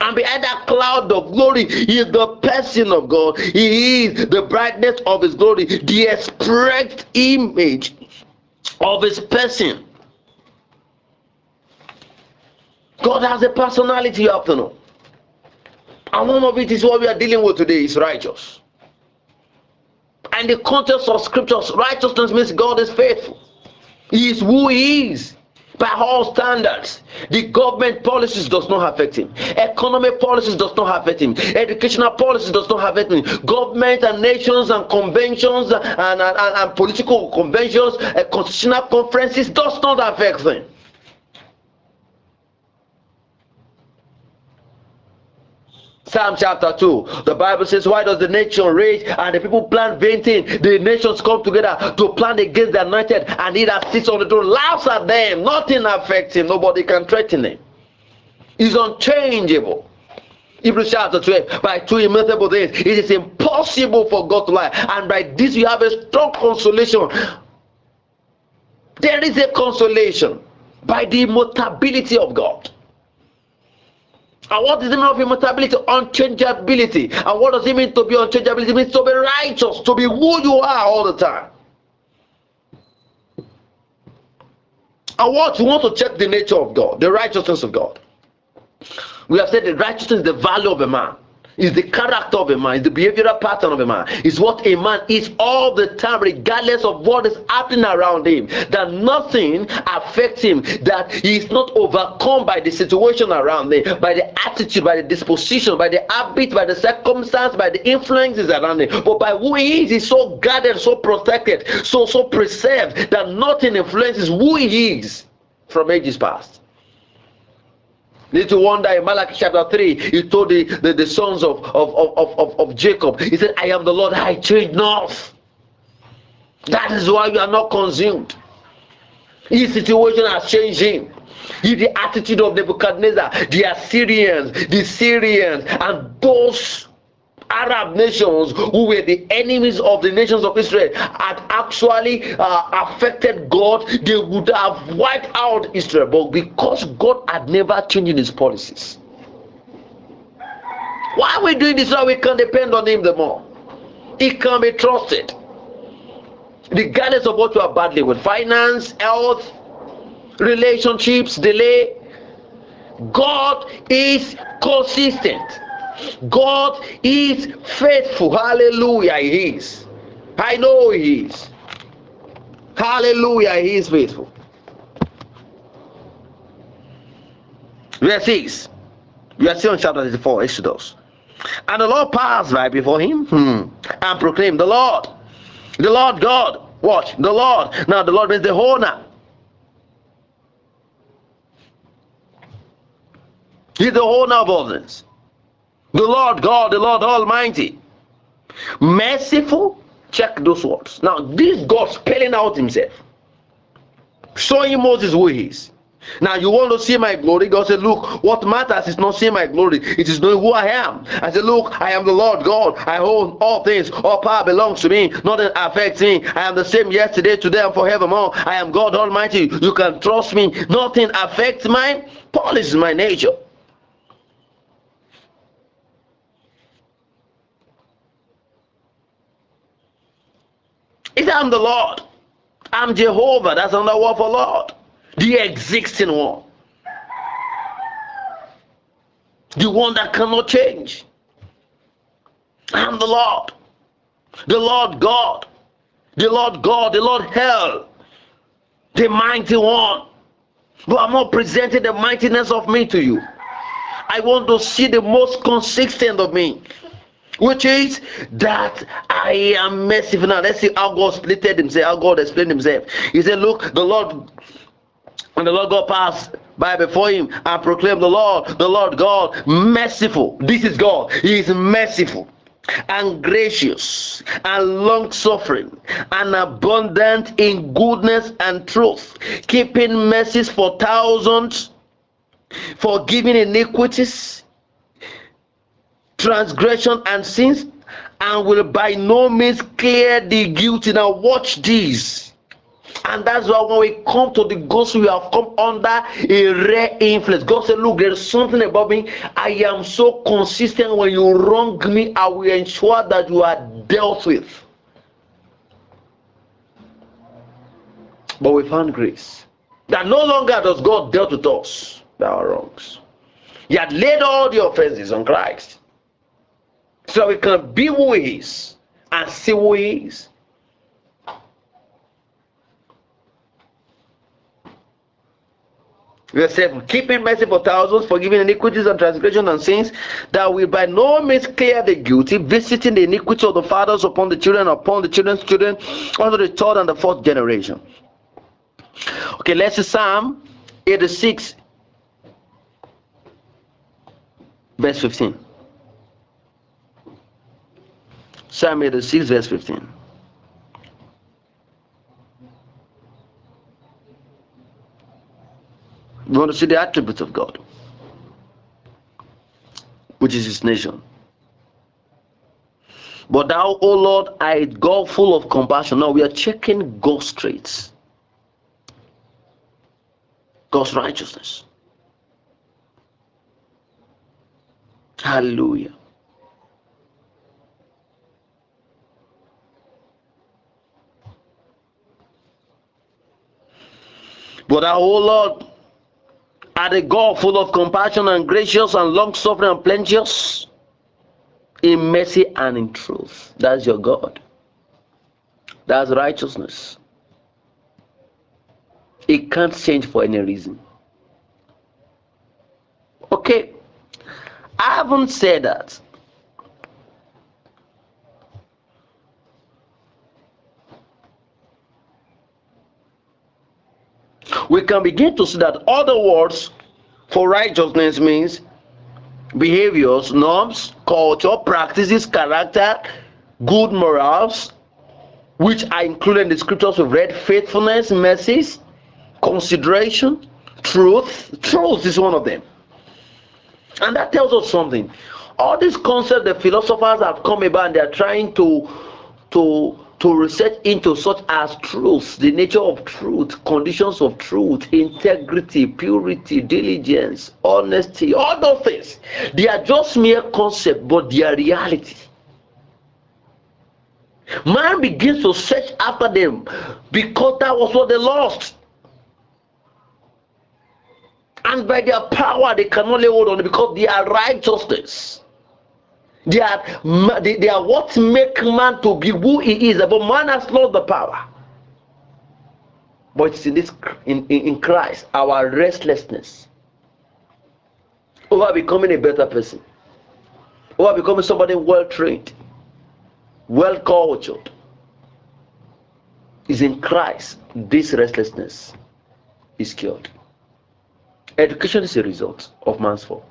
And behind that cloud of glory is the person of God. He is the brightness of his glory, the expressed image of his person. God has a personality, you have to know. And one of it is what we are dealing with today is righteous. And the context of scriptures, righteousness means God is faithful. He is who he is by all standards. The government policies does not affect him. Economic policies does not affect him. Educational policies does not affect him. Government and nations and conventions and, and, and, and political conventions, uh, constitutional conferences does not affect him. Psalm chapter 2, the Bible says, Why does the nation rage and the people plan vain things? The nations come together to plan against the anointed, and he that sits on the throne laughs at them. Nothing affects him, nobody can threaten him. He's unchangeable. Hebrews chapter 12, by two immutable things, it is impossible for God to lie, and by this you have a strong consolation. There is a consolation by the immutability of God. And what does it mean of immutability? Unchangeability. And what does it mean to be unchangeability? It means to be righteous, to be who you are all the time. And what you want to check the nature of God, the righteousness of God. We have said the righteousness is the value of a man. Is the character of a man, is the behavioral pattern of a man, is what a man is all the time, regardless of what is happening around him. That nothing affects him, that he is not overcome by the situation around him, by the attitude, by the disposition, by the habit, by the circumstance, by the influences around him, but by who he is. He's so guarded, so protected, so so preserved that nothing influences who he is from ages past. Little wonder in Malachi chapter 3, he told the, the, the sons of, of, of, of, of Jacob, he said, I am the Lord, I change not. That is why you are not consumed. His situation has changed him. He, the attitude of Nebuchadnezzar, the Assyrians, the Syrians, and those Arab nations who were the enemies of the nations of Israel had actually uh, affected God, they would have wiped out Israel. But because God had never changed his policies, why are we doing this now? we can depend on him the more? He can be trusted. Regardless of what you are battling with finance, health, relationships, delay, God is consistent. God is faithful. Hallelujah. He is. I know He is. Hallelujah. He is faithful. Verse 6. We are still in chapter 34, Exodus. And the Lord passed by before him hmm, and proclaimed, The Lord, the Lord God. Watch, the Lord. Now, the Lord means the owner. He's the owner of all this the Lord God, the Lord Almighty. Merciful, check those words. Now, this God spelling out himself, showing Moses who he is. Now you want to see my glory? God said, Look, what matters is not seeing my glory, it is knowing who I am. I said, Look, I am the Lord God. I own all things, all power belongs to me, nothing affects me. I am the same yesterday, today, and forevermore. I am God Almighty. You can trust me, nothing affects mine. Paul is my nature. I'm the Lord. I'm Jehovah. That's another word for Lord. The existing one. The one that cannot change. I'm the Lord. The Lord God. The Lord God. The Lord Hell. The mighty one. But I'm not presenting the mightiness of me to you. I want to see the most consistent of me which is that I am merciful. Now let's see how God split himself, how God explained himself. He said, Look, the Lord and the Lord God passed by before him and proclaimed the Lord, the Lord God, merciful. This is God. He is merciful and gracious and long suffering and abundant in goodness and truth, keeping mercies for thousands, forgiving iniquities transgression and sins and will by no means clear the guilty. Now, watch this. And that's why when we come to the gospel, we have come under a rare influence. God said, Look, there's something about me. I am so consistent. When you wrong me, I will ensure that you are dealt with. But we found grace. That no longer does God deal with us our wrongs. He had laid all the offenses on Christ so we can be who he is and see who he is. Verse 7 Keeping mercy for thousands, forgiving iniquities and transgressions and sins, that will by no means clear the guilty, visiting the iniquity of the fathers upon the children, upon the children's children, unto the third and the fourth generation. Okay, let's see Psalm 86, verse 15. Psalm 86, verse 15. We want to see the attributes of God, which is his nation. But thou, O Lord, I go full of compassion. Now we are checking God's traits, God's righteousness. Hallelujah. But our O Lord, art a God full of compassion and gracious and long suffering and plenteous, in mercy and in truth. That's your God. That's righteousness. It can't change for any reason. Okay, I haven't said that. We can begin to see that other words for righteousness means behaviors, norms, culture, practices, character, good morals, which are included in the scriptures we've read faithfulness, mercies, consideration, truth. Truth is one of them. And that tells us something. All these concepts the philosophers have come about and they're trying to to to research into such as truth, the nature of truth, conditions of truth, integrity, purity, diligence, honesty, all those things. They are just mere concepts, but they are reality. Man begins to search after them because that was what they lost. And by their power, they can only hold on because they are righteousness. They are, they, they are what make man to be who he is. But man has lost the power. But it's in this in, in, Christ, our restlessness oh, over becoming a better person, oh, over becoming somebody well trained, well cultured, is in Christ. This restlessness is cured. Education is a result of man's fall.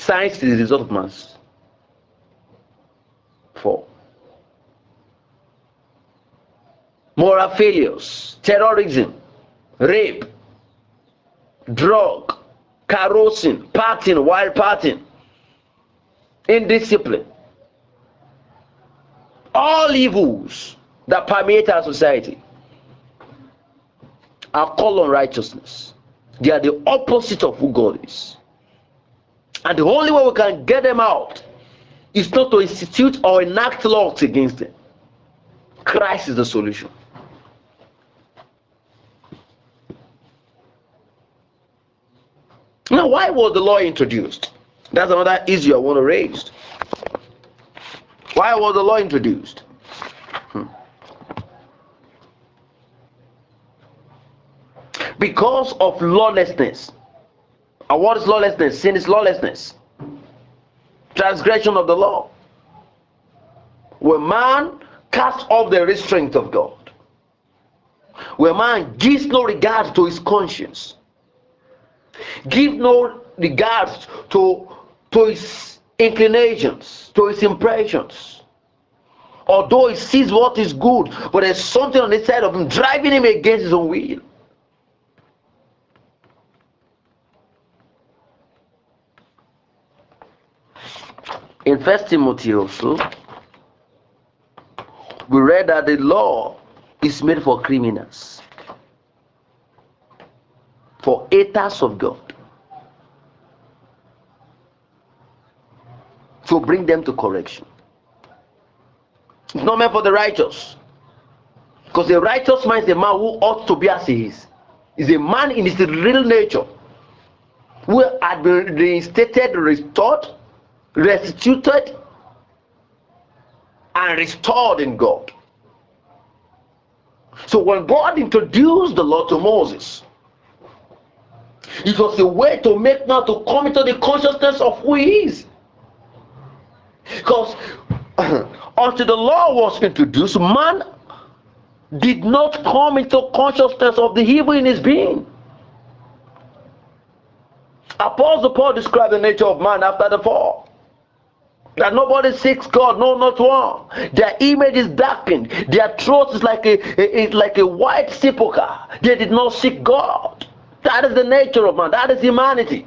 Science is the result of man's fall. Moral failures, terrorism, rape, drug, carousing, partying, wild partying, indiscipline. All evils that permeate our society are called unrighteousness. They are the opposite of who God is. And the only way we can get them out is not to institute or enact laws against them. Christ is the solution. Now, why was the law introduced? That's another issue I want to raise. Why was the law introduced? Hmm. Because of lawlessness. And what is lawlessness? Sin is lawlessness. Transgression of the law. When man casts off the restraint of God. When man gives no regard to his conscience. Give no regard to, to his inclinations, to his impressions. Although he sees what is good, but there's something on the side of him driving him against his own will. In First Timothy also, we read that the law is made for criminals, for haters of God, to bring them to correction. It's not meant for the righteous. Because the righteous man is a man who ought to be as he is. Is a man in his real nature who had been reinstated, restored, restituted and restored in God. So when God introduced the law to Moses, it was a way to make man to come into the consciousness of who he is. Because [CLEARS THROAT] until the law was introduced, man did not come into consciousness of the evil in his being. Apostle Paul described the nature of man after the fall that nobody seeks God, no, not one. Their image is darkened. Their truth is like a, is like a white sepulchre. They did not seek God. That is the nature of man. That is humanity.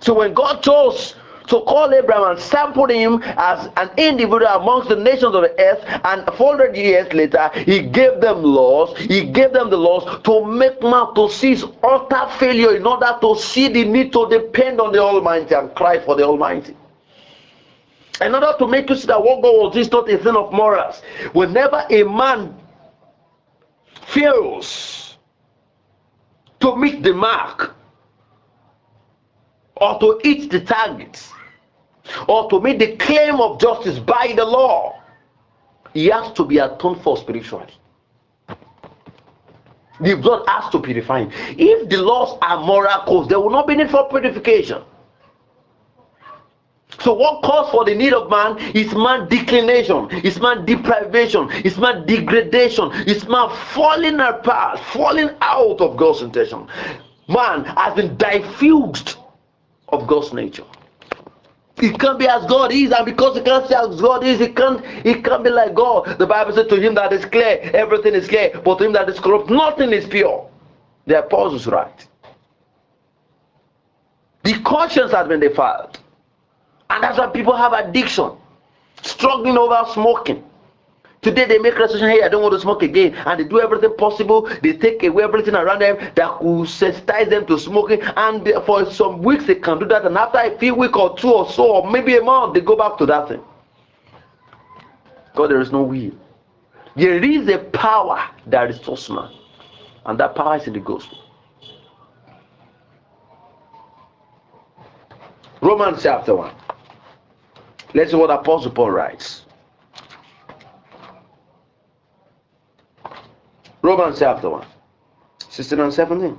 So when God chose to call Abraham and sample him as an individual amongst the nations of the earth, and 400 years later, he gave them laws. He gave them the laws to make man to see his utter failure in order to see the need to depend on the Almighty and cry for the Almighty. In order to make you see that what God was is not a thing of morals. Whenever a man fails to meet the mark or to hit the target or to meet the claim of justice by the law, he has to be atoned for spiritually. The blood has to purify him. If the laws are moral codes, there will not be need for purification. So what calls for the need of man is man declination, is man deprivation, is man degradation, is man falling apart, falling out of God's intention. Man has been diffused of God's nature. It can't be as God is, and because it can't be as God is, it can't it can't be like God. The Bible said to him that is clear, everything is clear, but to him that is corrupt, nothing is pure. The apostle is right. The conscience has been defiled. And that's why people have addiction, struggling over smoking. Today they make resolution, hey, I don't want to smoke again, and they do everything possible. They take away everything around them that could sensitize them to smoking, and for some weeks they can do that, and after a few week or two or so, or maybe a month, they go back to that thing. God, there is no will. There is a power that restores man, and that power is in the gospel. Romans chapter 1. Let's see what Apostle Paul writes. Romans chapter 1, 16 and 17.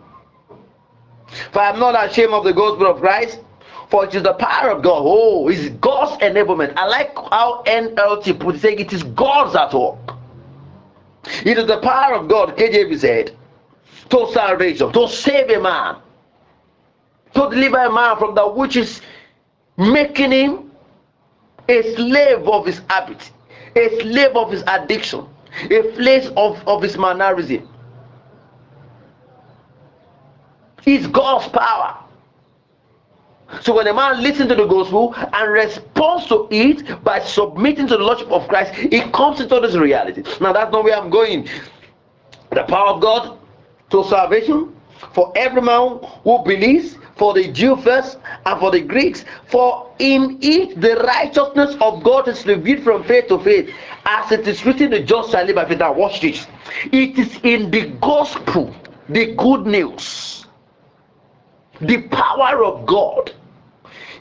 For I am not ashamed of the gospel of Christ, for it is the power of God. Oh, it's God's enablement. I like how NLT put it, saying it is God's at work. It is the power of God, KJV said, to salvation, to save a man, to deliver a man from that which is making him a slave of his habit, a slave of his addiction, a place of, of his mannerism. It's God's power. So when a man listens to the gospel and responds to it by submitting to the lordship of Christ, it comes into this reality. Now that's not where I'm going. The power of God to salvation for every man who believes for the Jew first and for the Greeks. For in it the righteousness of God is revealed from faith to faith, as it is written, the just shall live by faith. Now watch this. It is in the gospel, the good news, the power of God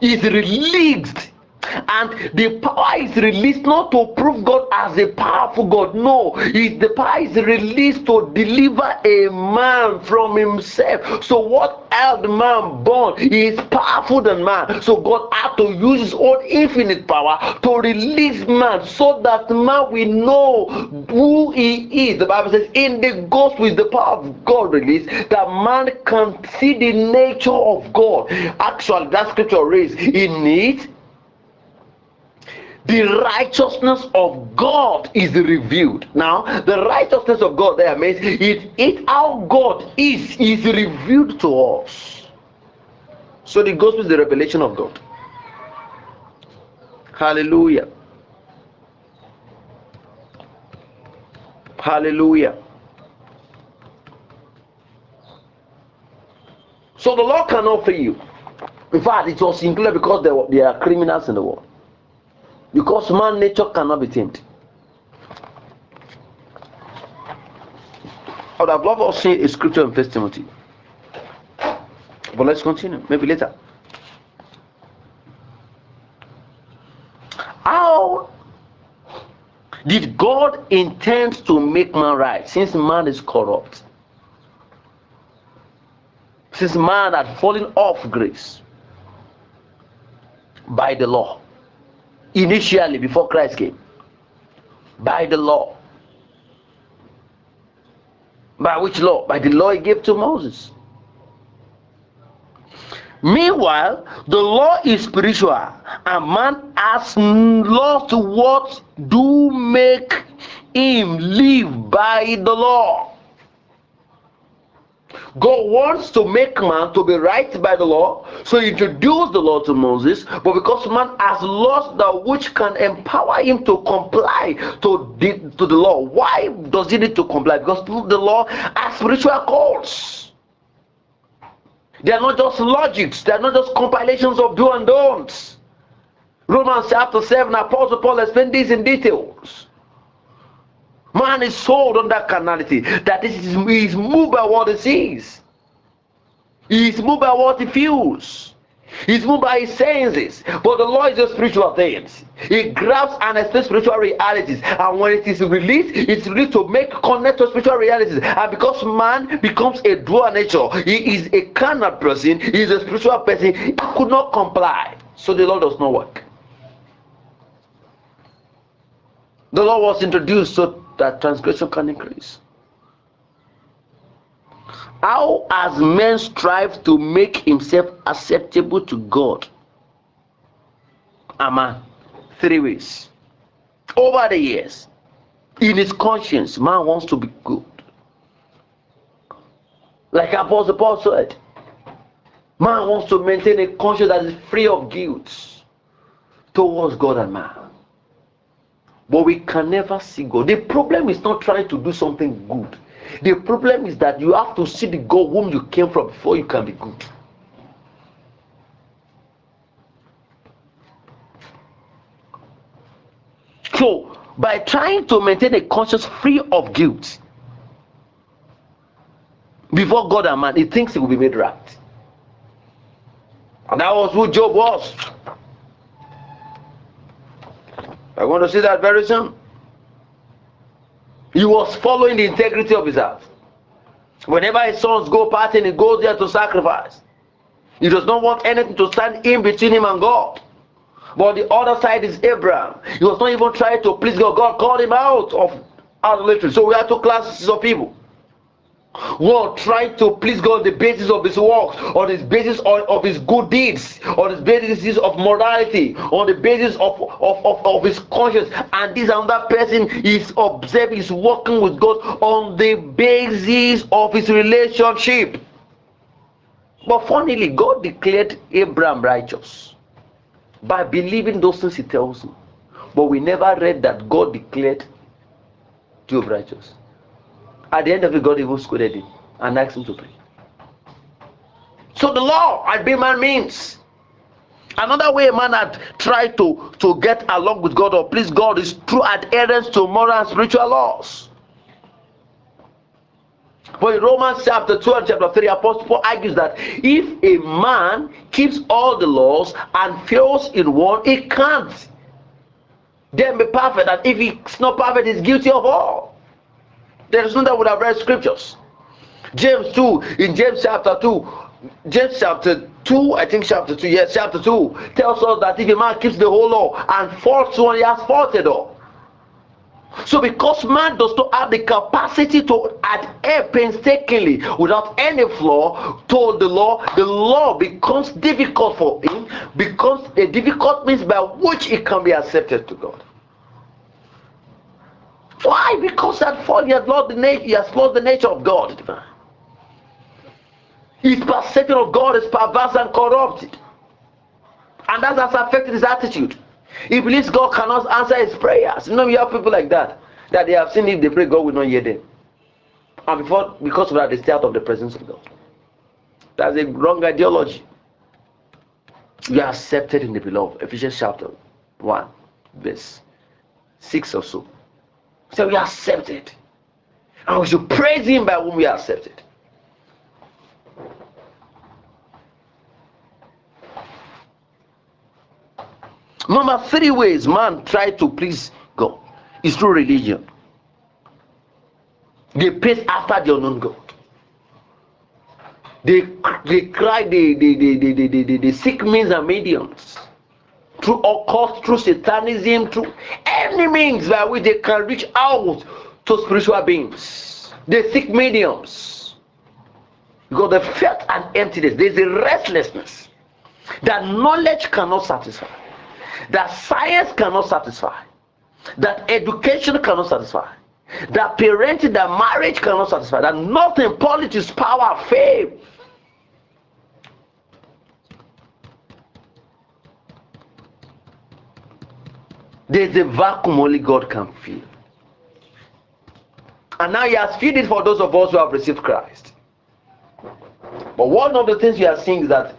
is released and the power is released not to prove God as a powerful God. No, it, the power is released to deliver a man from himself. So, what held man born is powerful than man. So, God had to use his own infinite power to release man so that man will know who he is. The Bible says, In the gospel is the power of God released that man can see the nature of God. Actually, that scripture reads, In it the righteousness of God is revealed. Now, the righteousness of God there means it, it how God is is revealed to us. So the gospel is the revelation of God. Hallelujah. Hallelujah. So the law cannot free you. In fact, it was included because there, were, there are criminals in the world. Because man nature cannot be tamed. I would have loved us see a scripture in First Timothy. But let's continue. Maybe later. How did God intend to make man right since man is corrupt? Since man had fallen off grace by the law, initially before Christ came, by the law. By which law? By the law he gave to Moses. Meanwhile, the law is spiritual, and man has lost what do make him live by the law. God wants to make man to be right by the law, so he introduced the law to Moses. But because man has lost that which can empower him to comply to the, to the law, why does he need to comply? Because the law has spiritual calls. They are not just logics, they are not just compilations of do and don'ts. Romans chapter 7, Apostle Paul explained this in details. Man is sold on that carnality, that is, he is moved by what he sees. He is moved by what he feels. He's moved by his senses. But the law is just spiritual things. He grabs and explains spiritual realities. And when it is released, it's released to make connect to spiritual realities. And because man becomes a dual nature, he is a carnal person, he is a spiritual person, he could not comply. So the law does not work. The law was introduced so that transgression can increase. How has man strive to make himself acceptable to God? A man, three ways. Over the years, in his conscience, man wants to be good. Like Apostle Paul said, man wants to maintain a conscience that is free of guilt towards God and man. But we can never see God. The problem is not trying to do something good. The problem is that you have to see the God whom you came from before you can be good. So, by trying to maintain a conscience free of guilt before God and man, he thinks he will be made right. And that was who Job was. I want to see that very soon. He was following the integrity of his heart. Whenever his sons go partying, he goes there to sacrifice. He does not want anything to stand in between him and God. But the other side is Abraham. He was not even trying to please God. God called him out of idolatry. So we have two classes of people. One trying to please God on the basis of his works, on his basis of, of his good deeds, on his basis of morality, on the basis of, of, of, of his conscience. And this another person is observing, is working with God on the basis of his relationship. But funnily, God declared Abraham righteous by believing those things he tells him. But we never read that God declared Job righteous. At the end of it, God even scolded him and asked him to pray. So the law and be man means. Another way a man had tried to, to get along with God or please God is through adherence to moral and spiritual laws. But in Romans chapter 2 and chapter 3, Apostle Paul argues that if a man keeps all the laws and fails in one, he can't then be perfect. And if he's not perfect, he's guilty of all. There is no that would have read scriptures. James 2, in James chapter 2, James chapter 2, I think chapter 2, yes, chapter 2, tells us that if a man keeps the whole law and faults one, he has faulted all. So, because man does not have the capacity to adhere painstakingly without any flaw to the law, the law becomes difficult for him, becomes a difficult means by which it can be accepted to God. Why? Because that fall he has lost the nature, he has lost the nature of God. His perception of God is perverse and corrupted. And that has affected his attitude. He believes God cannot answer his prayers. You know, you have people like that. That they have seen if they pray, God will not hear them. And before because of that, they stay out of the presence of God. That's a wrong ideology. You are accepted in the beloved. Ephesians chapter 1, verse 6 or so. So we are accepted. And we should praise him by whom we are accepted. Number three ways man try to please God is through religion. They pace after the unknown God. They, they cry, they, they, they, they, they, they, they seek means and mediums through occult, through satanism, through any means by which they can reach out to spiritual beings. They seek mediums because they felt an emptiness. There's a restlessness that knowledge cannot satisfy, that science cannot satisfy, that education cannot satisfy, that parenting, that marriage cannot satisfy, that nothing, politics, power, fame. There's a vacuum only God can fill. And now He has filled it for those of us who have received Christ. But one of the things we are seeing is that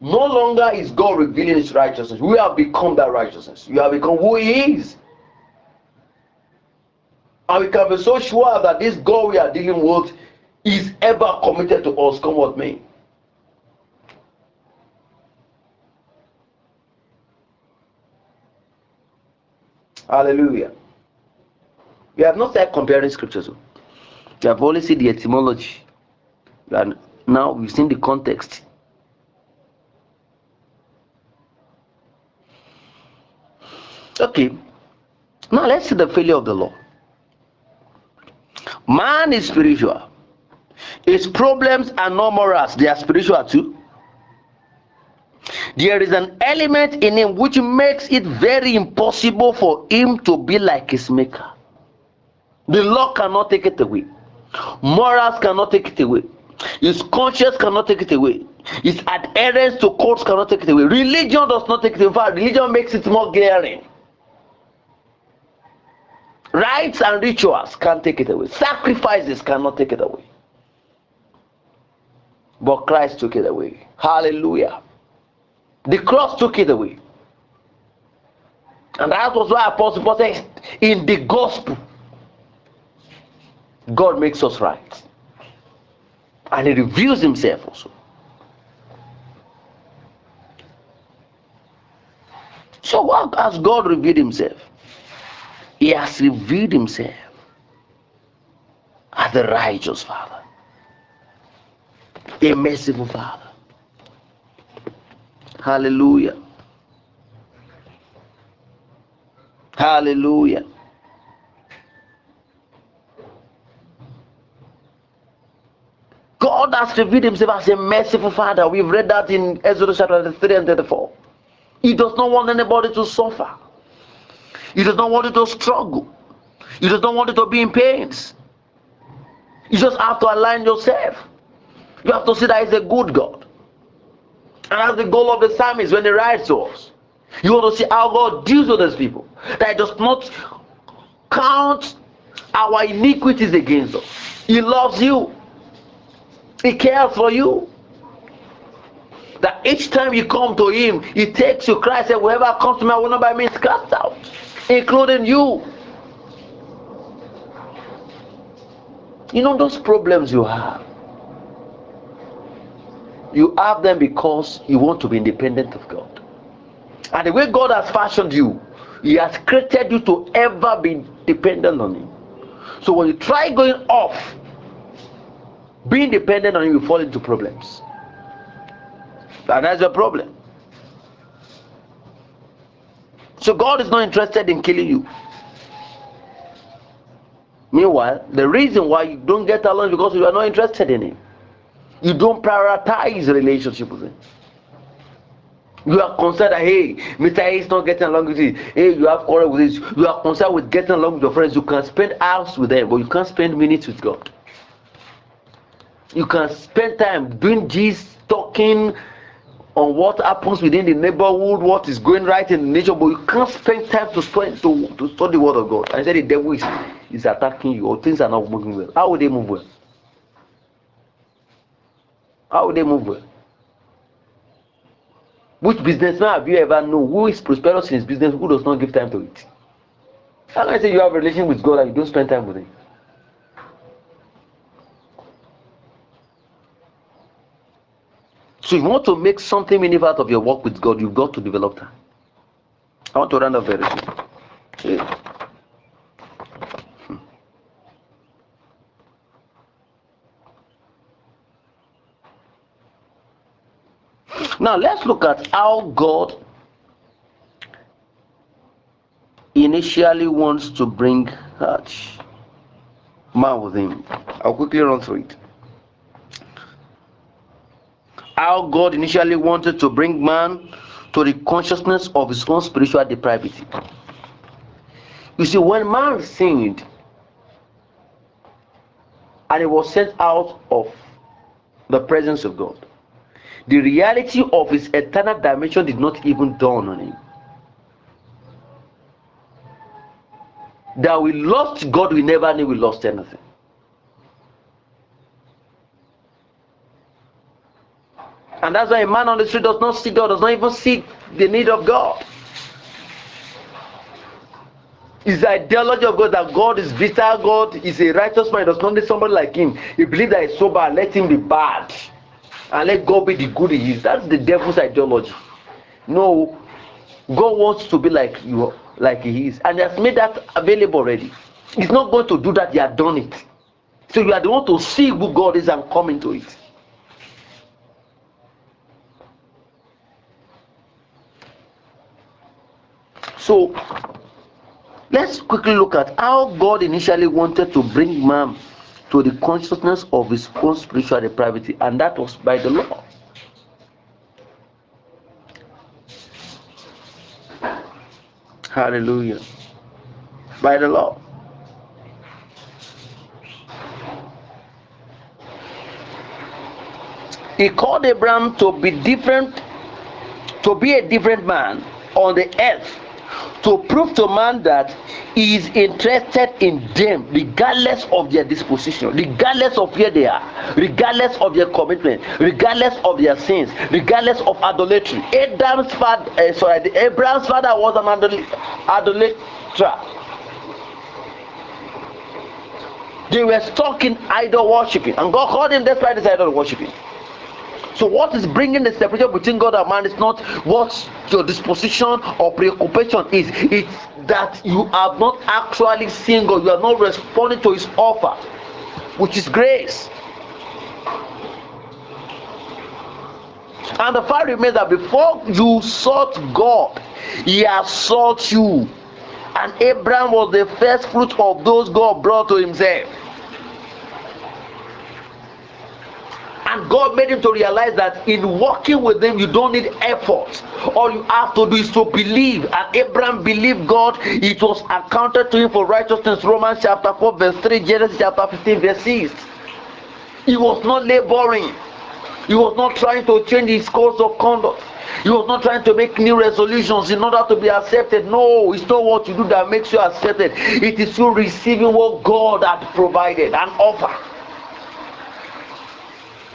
no longer is God revealing His righteousness. We have become that righteousness. We have become who He is. And we can be so sure that this God we are dealing with is ever committed to us, come what may. Hallelujah. We have not started comparing scriptures. oh. We have only seen the etymology. And now we've seen the context. Okay. Now let's see the failure of the law. Man is spiritual. His problems are not morals, they are spiritual too. There is an element in him which makes it very impossible for him to be like his maker. The law cannot take it away. Morals cannot take it away. His conscience cannot take it away. His adherence to courts cannot take it away. Religion does not take it away. Religion makes it more glaring. Rites and rituals can't take it away. Sacrifices cannot take it away. But Christ took it away. Hallelujah. The cross took it away. And that was why Apostle Paul said, in the gospel, God makes us right. And he reveals himself also. So what has God revealed himself? He has revealed himself as the righteous Father, a merciful Father. Hallelujah. Hallelujah. God has revealed himself as a merciful Father. We've read that in Exodus chapter 3 and 34. He does not want anybody to suffer. He does not want you to struggle. He does not want you to be in pains. You just have to align yourself. You have to see that He's a good God. And that's the goal of the psalmist when he writes to us. You want to see how God deals with these people. That does not count our iniquities against us. He loves you. He cares for you. That each time you come to Him, He takes you. Christ said, Whoever comes to me, I will not by means cast out, including you. You know those problems you have. You have them because you want to be independent of God. And the way God has fashioned you, He has created you to ever be dependent on Him. So when you try going off, being dependent on Him, you fall into problems. And that's your problem. So God is not interested in killing you. Meanwhile, the reason why you don't get along is because you are not interested in Him. You don't prioritize relationship with Him. You are concerned that hey, Mr. A is not getting along with you. Hey, you have quarrel with this. You are concerned with getting along with your friends. You can spend hours with them, but you can't spend minutes with God. You can spend time doing this, talking on what happens within the neighborhood, what is going right in nature, but you can't spend time to spend to, to study the word of God. I said the devil is, is attacking you, or things are not moving well. How will they move well? How will they move well? Which businessman have you ever known who is prosperous in his business who does not give time to it? How can I say you have a relation with God and you don't spend time with Him? So, if you want to make something meaningful out of your work with God, you've got to develop time. I want to round up very soon. Now, let's look at how God initially wants to bring man with him. I'll quickly run through it. How God initially wanted to bring man to the consciousness of his own spiritual depravity. You see, when man sinned and he was sent out of the presence of God, the reality of his eternal dimension did not even dawn on him. That we lost God, we never knew we lost anything. And that's why a man on the street does not see God, does not even see the need of God. His ideology of God that God is bitter, God is a righteous man, does not need somebody like him. He believes that he's so bad, let him be bad. And let God be the good he is. That's the devil's ideology. No, God wants to be like you. like he is, and he has made that available already. He's not going to do that, he has done it. So you are the one to see who God is and come into it. So let's quickly look at how God initially wanted to bring man to the consciousness of his own spiritual depravity, and that was by the law. Hallelujah. By the law. He called Abraham to be different, to be a different man on the earth to prove to man that he is interested in them regardless of their disposition regardless of where they are regardless of their commitment regardless of their sins regardless of idolatry. Abraham's father uh, sorry abraham's father was an idolater they were stuck in idol worshiping and god called him despite this idol worshiping so, what is bringing the separation between God and man is not what your disposition or preoccupation is. It's that you have not actually seen God. You are not responding to His offer, which is grace. And the fact remains that before you sought God, He has sought you. And Abraham was the first fruit of those God brought to Himself. And God made him to realize that in walking with him, you don't need effort. All you have to do is to believe. And Abraham believed God, it was accounted to him for righteousness. Romans chapter 4, verse 3, Genesis chapter 15, verse 6. He was not laboring, he was not trying to change his course of conduct. He was not trying to make new resolutions in order to be accepted. No, it's not what you do that makes you accepted. It is you receiving what God had provided and offer.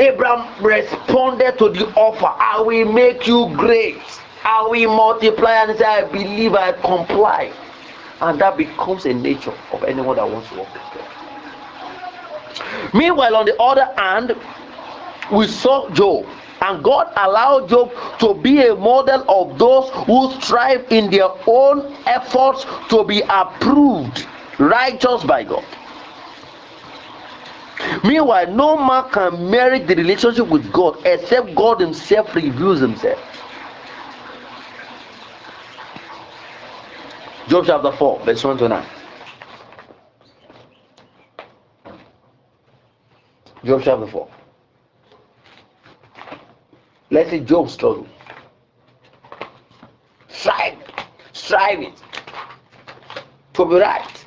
Abraham responded to the offer. I will make you great. I will multiply and say, I believe I comply. And that becomes a nature of anyone that wants to walk with God. Meanwhile, on the other hand, we saw Job, and God allowed Job to be a model of those who strive in their own efforts to be approved righteous by God. Meanwhile, no man can merit the relationship with God except God Himself reveals Himself. Job chapter 4, verse 1 to 9. Job chapter 4. Let's see Job struggle. Strive, strive it to be right.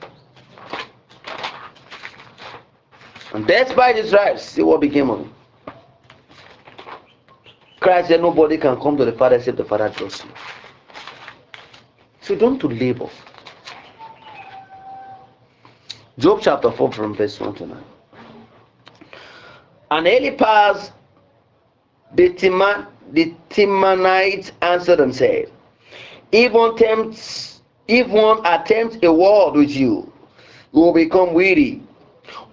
And despite his stripes, see what became of him. Christ said nobody can come to the Father except the Father draws you. So don't to labor. Job chapter 4 from verse 1 to 9. And Eliphaz the, Timan, the Temanite answered and said, if one, tempts, if one attempts a word with you, you will become weary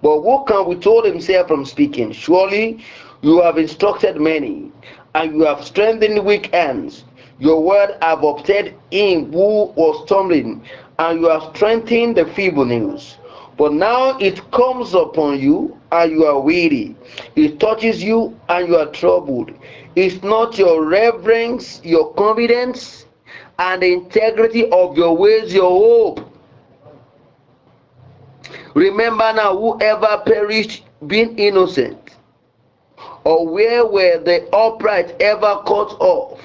but who can withhold himself from speaking? Surely you have instructed many, and you have strengthened weak hands. Your word have upheld him who was stumbling, and you have strengthened the feeble news. But now it comes upon you, and you are weary. It touches you, and you are troubled. Is not your reverence, your confidence, and the integrity of your ways your hope? Remember now, whoever perished being innocent, or where were the upright ever cut off?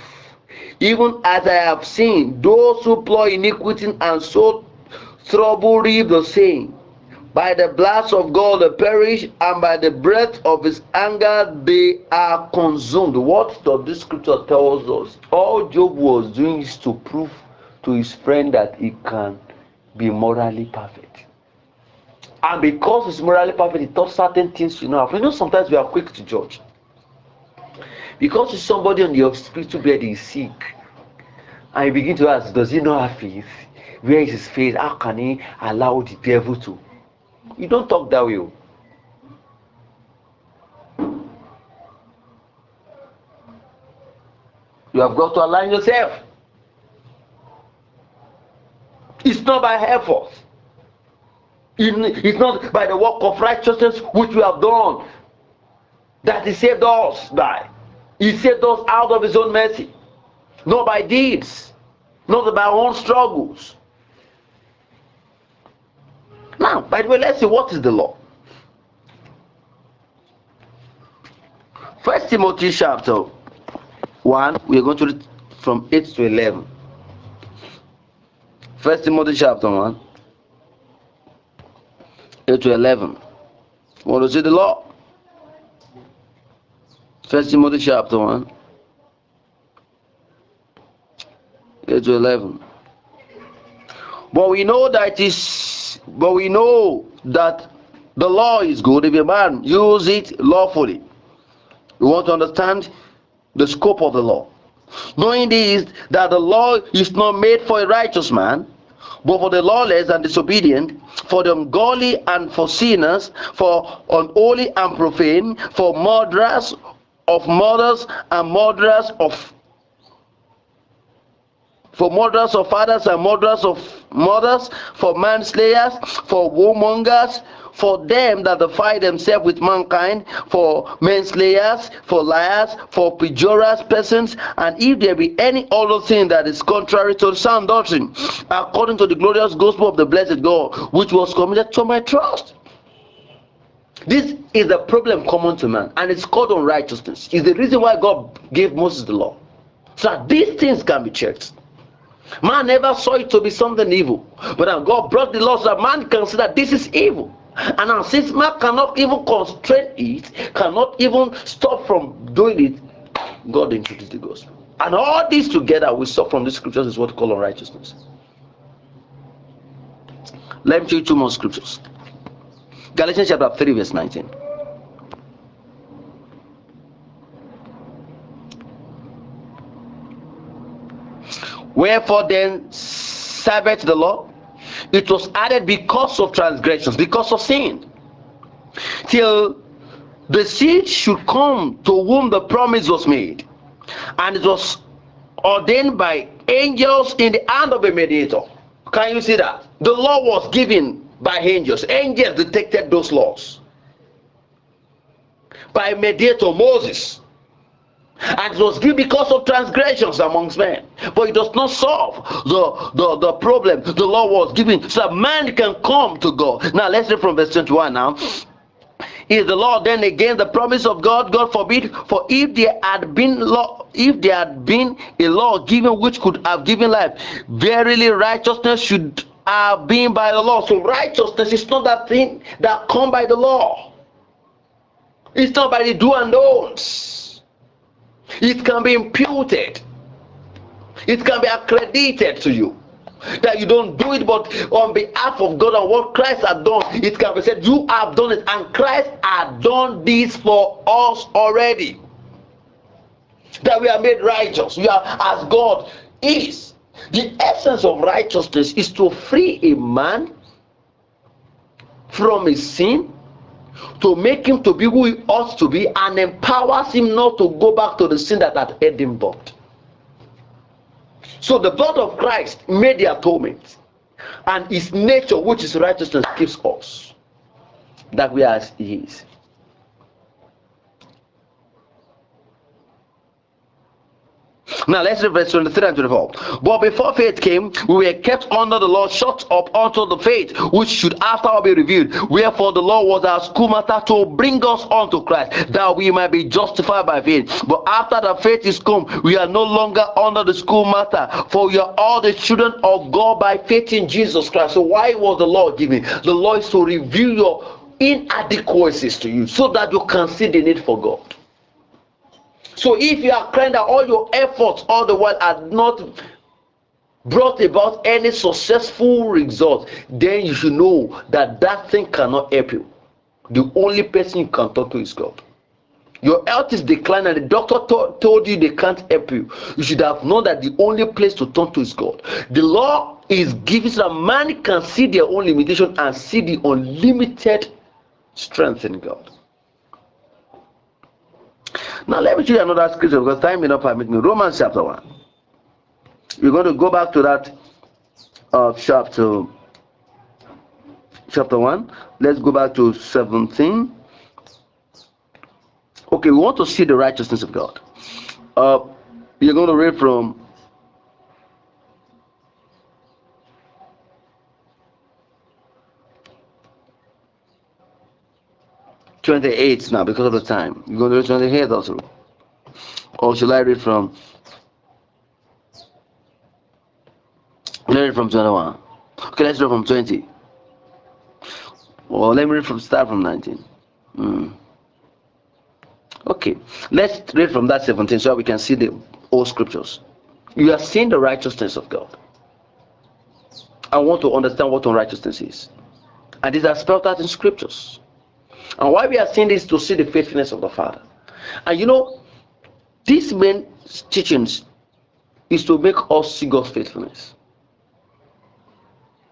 Even as I have seen those who plow iniquity and sow trouble reap the same. By the blast of God they perish, and by the breath of his anger they are consumed. What does this scripture tells us? All Job was doing is to prove to his friend that he can be morally perfect. And because it's morally perfect, he thought certain things you know. You know, sometimes we are quick to judge. Because if somebody on your spiritual bed is sick, and you begin to ask, does he not have faith? Where is his faith? How can he allow the devil to? You don't talk that way. Oh. You have got to align yourself. It's not by effort. It's not by the work of righteousness which we have done that He saved us by. He saved us out of His own mercy, not by deeds, not by our own struggles. Now, by the way, let's see what is the law. First Timothy chapter 1, we are going to read from 8 to 11. First Timothy chapter 1, 8 to 11. What is it the law? First Timothy chapter 1, 8 to 11. But we know that is, but we know that the law is good if a man use it lawfully. We want to understand the scope of the law. Knowing this, that the law is not made for a righteous man, but for the lawless and disobedient, for the ungodly and for sinners, for unholy and profane, for murderers of murders and murderers of for murderers of fathers and murderers of mothers, for manslayers, for warmongers, for them that defy themselves with mankind, for manslayers, for liars, for pejorous persons, and if there be any other thing that is contrary to the sound doctrine, according to the glorious gospel of the blessed God, which was committed to my trust. This is a problem common to man, and it's called unrighteousness. Is the reason why God gave Moses the law. So that these things can be checked. Man never saw it to be something evil. But God brought the law so that man can see that this is evil. And man cannot even constrain it, cannot even stop from doing it, God introduced the gospel. And all these together we saw from the scriptures is what we call unrighteousness. Let me show you two more scriptures. Galatians chapter 3, verse 19. Wherefore then serveth the law? It was added because of transgressions, because of sin. Till the seed should come to whom the promise was made. And it was ordained by angels in the hand of a mediator. Can you see that? The law was given by angels. Angels detected those laws. By mediator Moses and it was given because of transgressions amongst men. But it does not solve the, the the problem the law was given so that man can come to god. Now let's read from verse 21 now. Is the law then again the promise of god? God forbid. For if there had been law if there had been a law given which could have given life verily righteousness should have been by the law. So righteousness is not that thing that come by the law. It's not by the do and don'ts it can be imputed. It can be accredited to you. That you don't do it, but on behalf of God and what Christ had done, it can be said, You have done it, and Christ had done this for us already. That we are made righteous. We are as God is. The essence of righteousness is to free a man from his sin to make him to be who he ought to be and empowers him not to go back to the sin that had held him bound. So the blood of Christ made the atonement, and his nature, which is righteousness, gives us that we are as he is. Now let's read verse 23 and 24. But before faith came, we were kept under the law, shut up unto the faith which should after all be revealed. Wherefore the law was our schoolmaster to bring us unto Christ, that we might be justified by faith. But after the faith is come, we are no longer under the schoolmaster, for we are all the children of God by faith in Jesus Christ. So why was the law given? The law is to reveal your inadequacies to you so that you can see the need for God. So if you are crying that all your efforts all the while are not brought about any successful result, then you should know that that thing cannot help you. The only person you can talk to is God. Your health is declining, and the doctor to- told you they can't help you. You should have known that the only place to turn to is God. The law is given so that man can see their own limitation and see the unlimited strength in God. Now let me show you another scripture because time may not permit me. Romans chapter 1. We're going to go back to that of chapter chapter 1. Let's go back to 17. Okay, we want to see the righteousness of God. Uh, you're going to read from Twenty-eight now because of the time. You're going to read twenty-eight also, or should I read from? Let read from twenty-one. Okay, let's read from twenty. Or let me read from start from nineteen. Mm. Okay, let's read from that 17 so we can see the old scriptures. You are seeing the righteousness of God. I want to understand what unrighteousness is. And these are spelled out in scriptures. And why we are seeing this to see the faithfulness of the Father. And you know, these main teachings is to make us see God's faithfulness.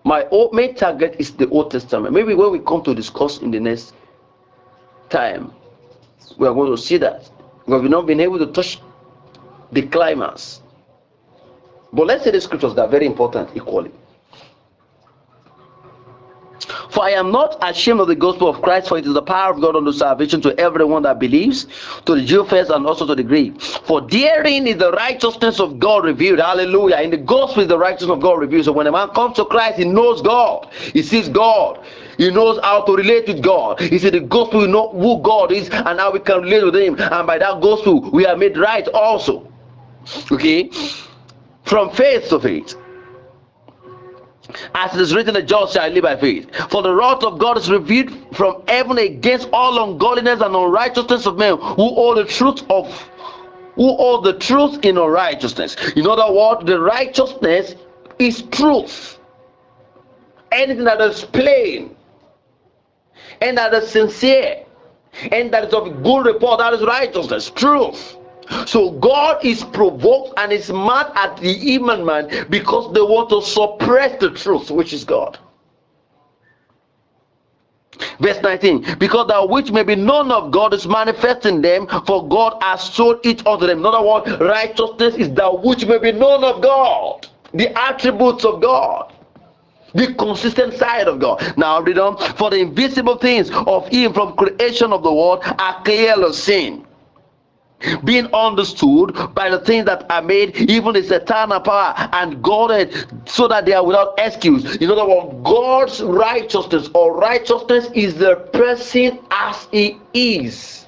My main target is the Old Testament. Maybe when we come to discuss in the next time, we are going to see that we've not been able to touch the climax. But let's say the scriptures that are very important equally. For I am not ashamed of the gospel of Christ, for it is the power of God unto salvation to everyone that believes, to the Jew first and also to the Greek. For therein is the righteousness of God revealed. Hallelujah. In the gospel is the righteousness of God revealed. So when a man comes to Christ, he knows God. He sees God. He knows how to relate with God. He said the gospel, know who God is and how we can relate with Him. And by that gospel, we are made right also. Okay? From faith to faith. As it is written, the just shall live by faith. For the wrath of God is revealed from heaven against all ungodliness and unrighteousness of men who hold the truth of who hold the truth in unrighteousness. In other words, the righteousness is truth. Anything that is plain and that is sincere and that is of good report, that is righteousness, truth. So God is provoked and is mad at the human man because they want to suppress the truth, which is God. Verse 19, because that which may be known of God is manifest in them, for God has showed it unto them. In other words, righteousness is that which may be known of God, the attributes of God the consistent side of God. Now read on. For the invisible things of Him from creation of the world are clearly seen being understood by the things that are made, even His eternal power and Godhead, so that they are without excuse. In other words, God's righteousness or righteousness is the person as He is.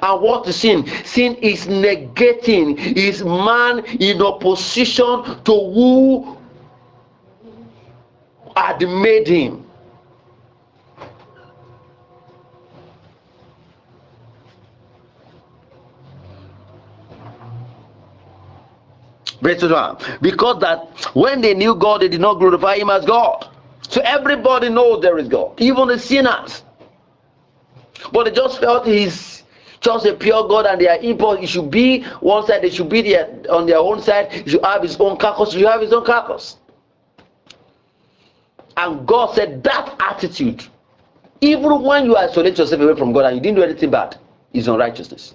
And what is sin? Sin is negating, is man in opposition to who had made him. Verse 21. Because that when they knew God, they did not glorify him as God. So everybody knows there is God, even the sinners. But they just felt he's just a pure God and they are impure. He should be one side, they should be there on their own side. He should have his own carcass, you have his own carcass. And God said that attitude, even when you isolate yourself away from God and you didn't do anything bad, is unrighteousness.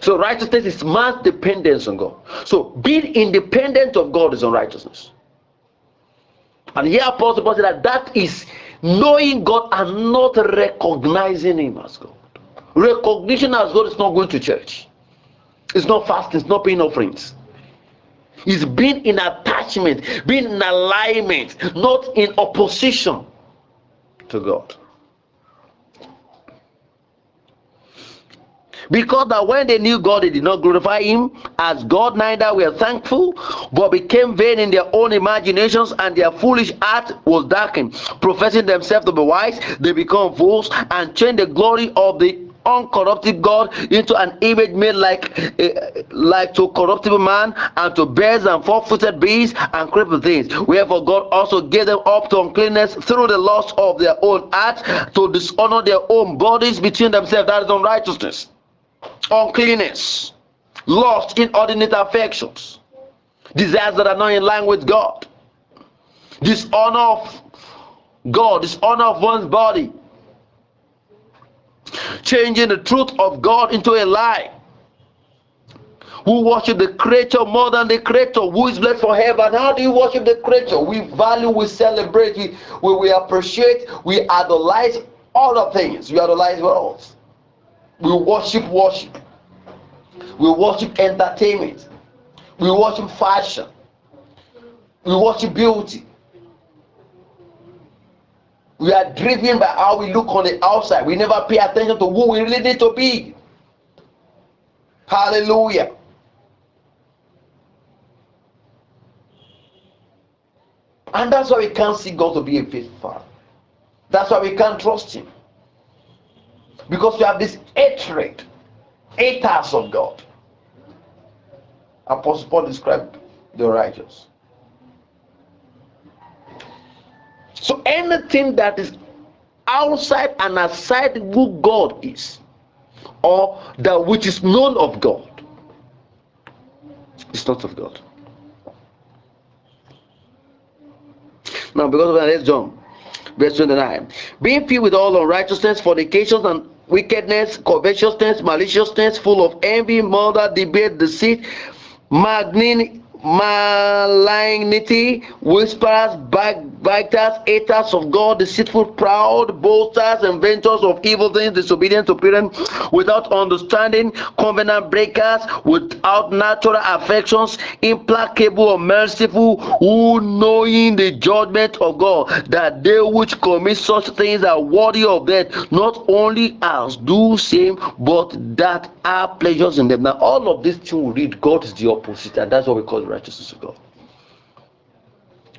So righteousness is man's dependence on God. So being independent of God is unrighteousness. And here Apostle Paul said that that is knowing God and not recognizing Him as God. Recognition as God is not going to church. It's not fasting, it's not paying offerings. It's being in attachment, being in alignment, not in opposition to God. Because that when they knew God, they did not glorify Him as God, neither were thankful, but became vain in their own imaginations, and their foolish heart was darkened. Professing themselves to be wise, they become fools and change the glory of the uncorrupted God into an image made like uh, like to corruptible man and to birds and four-footed beasts and creeping things. Wherefore God also gave them up to uncleanness through the lust of their own heart to dishonor their own bodies between themselves. That is unrighteousness uncleanness, lost inordinate affections, desires that are not in line with God, dishonor of God, dishonor of one's body, changing the truth of God into a lie, who worship the creator more than the creator who is blessed for heaven. How do you worship the creator? We value, we celebrate, we, we, we appreciate, we idolize all the things. We idolize else? We worship worship. We worship entertainment. We worship fashion. We worship beauty. We are driven by how we look on the outside. We never pay attention to who we really need to be. Hallelujah. And that's why we can't see God to be a faithful father. That's why we can't trust Him. Because you have this hatred, haters of God. Apostle Paul described the righteous. So anything that is outside and aside who God is, or that which is known of God, is not of God. Now, because of that, let's jump. Verse 29. Being filled with all unrighteousness, fornications, and wickedness, covetousness, maliciousness, full of envy, murder, debate, deceit, magnanimity malignity, whisperers, backbiters, haters of God, deceitful, proud, boasters, inventors of evil things, disobedient to parents, without understanding, covenant breakers, without natural affections, implacable or merciful, who knowing the judgment of God, that they which commit such things are worthy of death, not only as do same, but that are pleasures in them. Now, all of these things we read, God is the opposite, and that's what we call righteousness of God.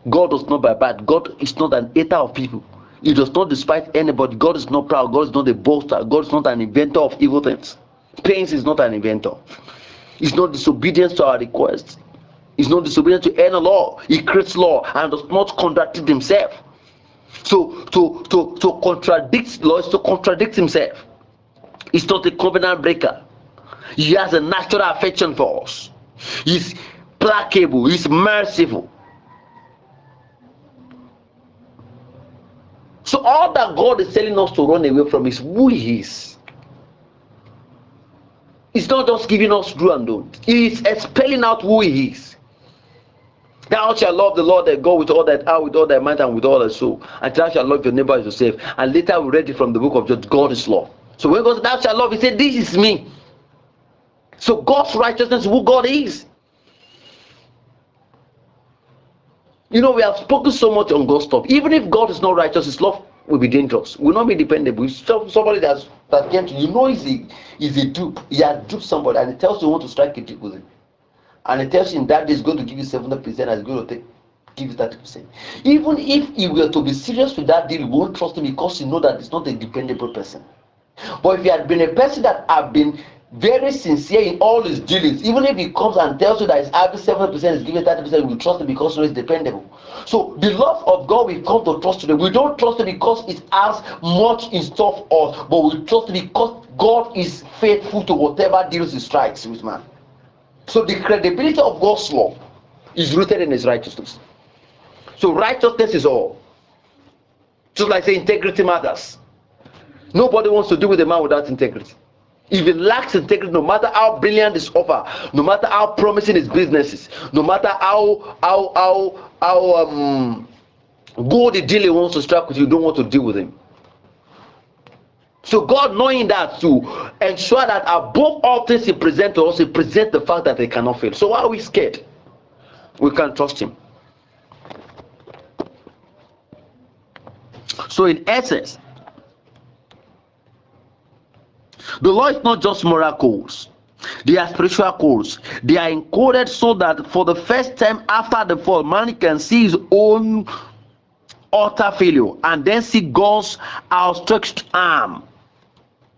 God does not buy bad. God is not an hater of people. He does not despise anybody. God is not proud. God is not a boaster. God is not an inventor of evil things. Pains is not an inventor. He's not disobedient to our requests. He's not disobedient to any law. He creates law and does not contradict himself. So to to to contradict law is to contradict himself. He's not a covenant breaker. He has a natural affection for us. He's placable, he's merciful. So all that God is telling us to run away from is who He is. He's not just giving us do and don't. He is expelling out who He is. Thou shalt love the Lord thy God with all that heart, with all thy mind, and with all thy soul. And thou shalt love your neighbor as yourself. And later we read it from the book of John. God is. So when God said, Thou shalt love, He said, This is me. So God's righteousness who God is. You know, we have spoken so much on God's stuff. Even if God is not righteous, His love will be dangerous. Will not be dependable. If somebody that's that came to you know is a is a dupe. He has duped somebody, and he tells you want to strike a deal with him, and he tells you in that he's going to give you seventy percent, and he's going to take give you thirty percent. Even if he were to be serious with that deal, you won't trust him because you know that he's not a dependable person. But if he had been a person that have been very sincere in all his dealings, even if he comes and tells you that he's having seven percent, is giving thirty percent, we trust him because he is dependable. So the love of God we come to trust today. We don't trust him because it has much in store for us, but we trust him because God is faithful to whatever deals he strikes with man. So the credibility of God's law is rooted in his righteousness. So righteousness is all. Just like say integrity matters. Nobody wants to deal with a man without integrity. If he lacks integrity, no matter how brilliant his offer, no matter how promising his business is, no matter how how how how um good the deal he wants to strike with you, don't want to deal with him. So God knowing that to ensure that above all things he present to us, he present the fact that they cannot fail. So why are we scared? We can't trust him. So in essence, the law is not just moral codes. They are spiritual codes. They are encoded so that for the first time after the fall man can see his own utter failure and then see god's outstretched arm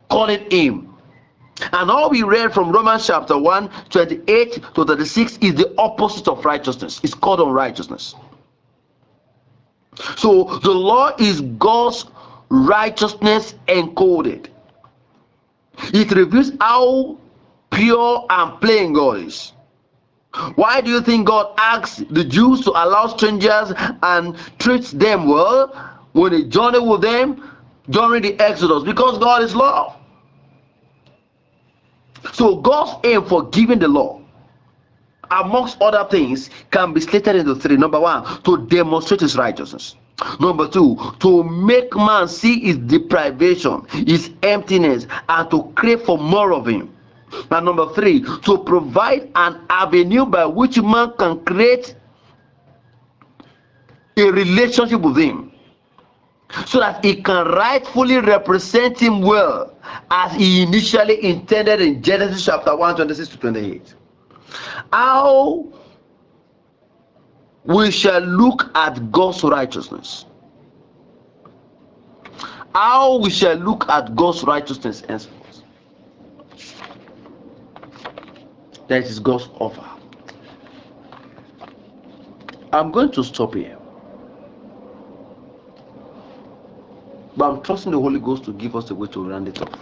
calling him. And all we read from romans chapter 1 28 to 36 is the opposite of righteousness. It's called unrighteousness. So the law is god's righteousness encoded it reveals how pure and plain God is. Why do you think God asks the Jews to allow strangers and treats them well when he journey with them during the Exodus? Because God is love. So God's aim for giving the law amongst other things, can be slated into three. Number one, to demonstrate his righteousness. Number two, to make man see his deprivation, his emptiness, and to crave for more of him. And number three, to provide an avenue by which man can create a relationship with him so that he can rightfully represent him well as he initially intended in Genesis chapter 1 26 to 28. How we shall look at God's righteousness. How we shall look at God's righteousness. That is God's offer. I'm going to stop here. But I'm trusting the Holy Ghost to give us a way to round it off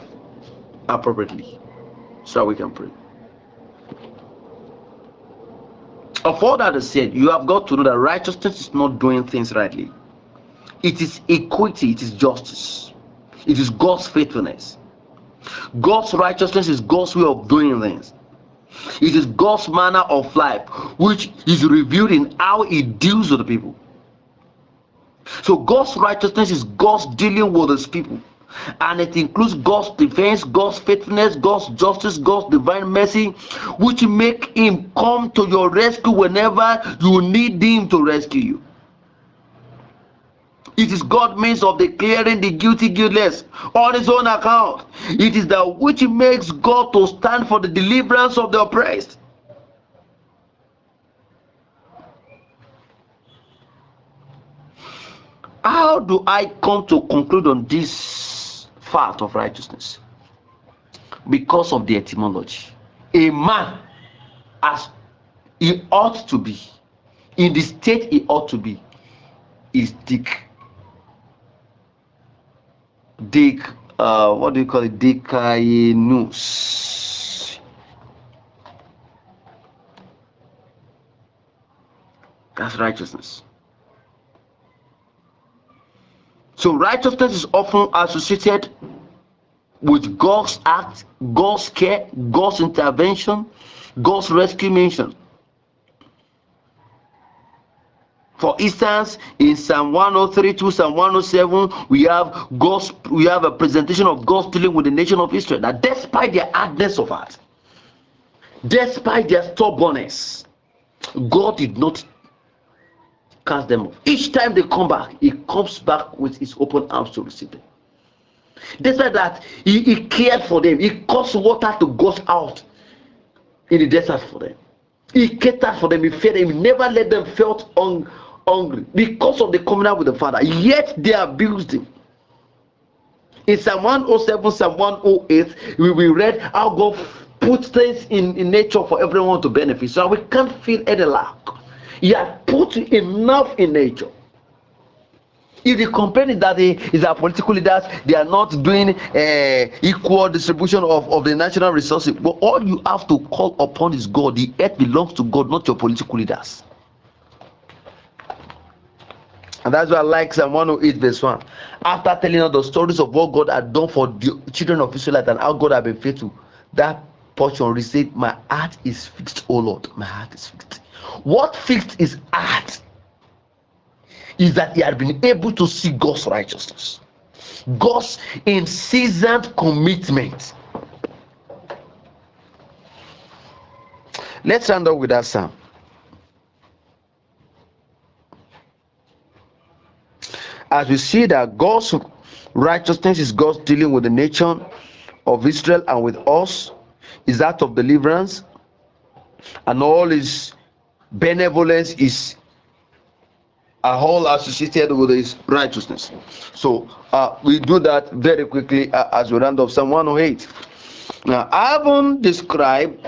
appropriately so we can pray. Of all that is said, you have got to know that righteousness is not doing things rightly. It is equity, it is justice, it is God's faithfulness. God's righteousness is God's way of doing things. It is God's manner of life, which is revealed in how He deals with the people. So God's righteousness is God's dealing with his people. And it includes God's defense, God's faithfulness, God's justice, God's divine mercy, which make him come to your rescue whenever you need him to rescue you. It is God's means of declaring the guilty guiltless on his own account. It is that which makes God to stand for the deliverance of the oppressed. How do I come to conclude on this fact of righteousness? Because of the etymology. A man, as he ought to be, in the state he ought to be, is Dick. Dick, uh, what do you call it? Dikainus. That's righteousness. So righteousness is often associated with God's act, God's care, God's intervention, God's rescue mission. For instance, in Psalm 103 to Psalm 107, we have God's we have a presentation of God dealing with the nation of Israel that despite their hardness of heart, despite their stubbornness, God did not cast them off. Each time they come back, he comes back with his open arms to receive them. Despite that, he, he cared for them. He caused water to gush out in the desert for them. He catered for them. He fed them. He never let them felt hung, hungry because of the covenant with the Father. Yet they abused him. In Psalm 107, Psalm 108, we, we read how God put things in, in nature for everyone to benefit. So we can't feel any lack. He had put enough in nature. If the complaint is that they is our political leaders, they are not doing uh, equal distribution of, of the national resources. But all you have to call upon is God. The earth belongs to God, not your political leaders. And that's why I like Psalm 108, verse 1. After telling us the stories of what God had done for the children of Israel and how God had been faithful, that portion said, My heart is fixed, oh Lord. My heart is fixed. What fixed his heart is that he had been able to see God's righteousness, God's incessant commitment. Let's end up with that psalm. As we see that God's righteousness is God's dealing with the nation of Israel and with us, is that of deliverance, and all his benevolence is a whole associated with his righteousness. So uh, we do that very quickly uh, as we round off Psalm 108. Now, having described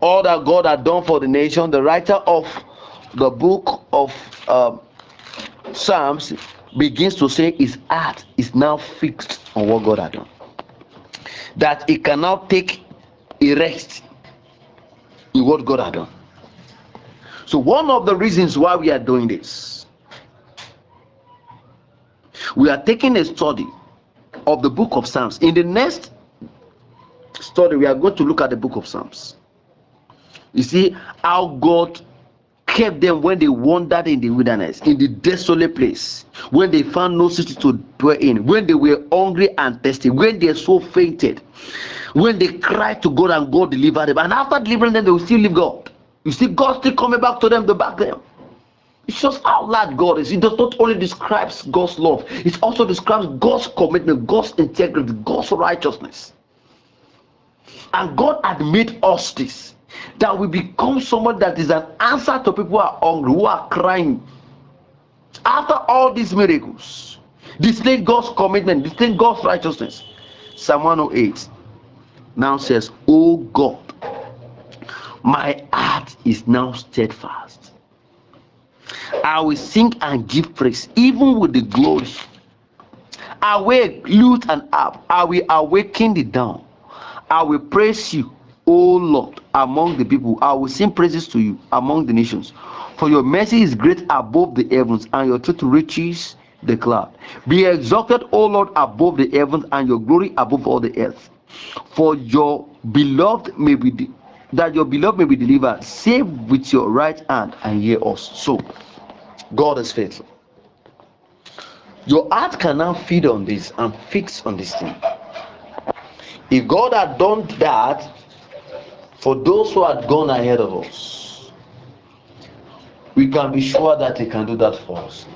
all that God had done for the nation, the writer of the book of uh, Psalms begins to say his heart is now fixed on what God had done. That he cannot take a rest in what God had done. So, one of the reasons why we are doing this, we are taking a study of the book of Psalms. In the next study, we are going to look at the book of Psalms. You see how God kept them when they wandered in the wilderness, in the desolate place, when they found no city to dwell in, when they were hungry and thirsty, when their soul fainted, when they cried to God and God delivered them. And after delivering them, they will still leave God. You see, God still coming back to them to back them. It shows how large God is. It does not only describes God's love, it also describes God's commitment, God's integrity, God's righteousness. And God had made us this that we become someone that is an answer to people who are hungry, who are crying. After all these miracles, displaying God's commitment, displaying God's righteousness. Psalm 108 now says, Oh God, my heart is now steadfast. I will sing and give praise, even with the glory. Awake, lute and harp. I will awaken the dawn. I will praise you, O Lord, among the people. I will sing praises to you among the nations. For your mercy is great above the heavens, and your truth reaches the cloud. Be exalted, O Lord, above the heavens, and your glory above all the earth. For your beloved may be that your beloved may be delivered. Save with your right hand and hear us. So God is faithful. Your heart can now feed on this and fix on this thing. If God had done that for those who had gone ahead of us, we can be sure that He can do that for us.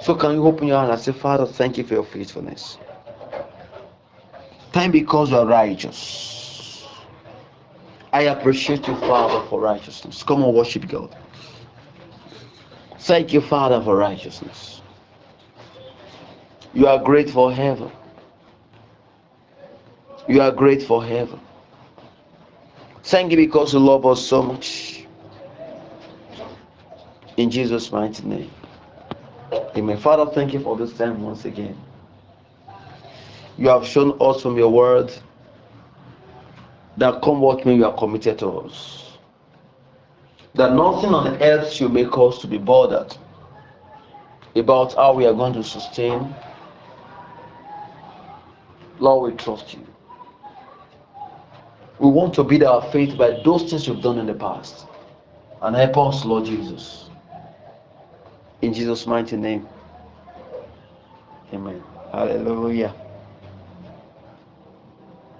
So, can you open your hand and say, Father, thank you for your faithfulness? Thank you because you are righteous. I appreciate you, Father, for righteousness. Come on, worship God. Thank you, Father, for righteousness. You are great for heaven. You are great for heaven. Thank you because you love us so much. In Jesus' mighty name. Amen. Father, thank you for this time once again. You have shown us from your word that come what may you are committed to us. That nothing on earth should make us to be bothered about how we are going to sustain. Lord, we trust you. We want to build our faith by those things you've done in the past. And help us, Lord Jesus. In Jesus' mighty name. Amen. Hallelujah.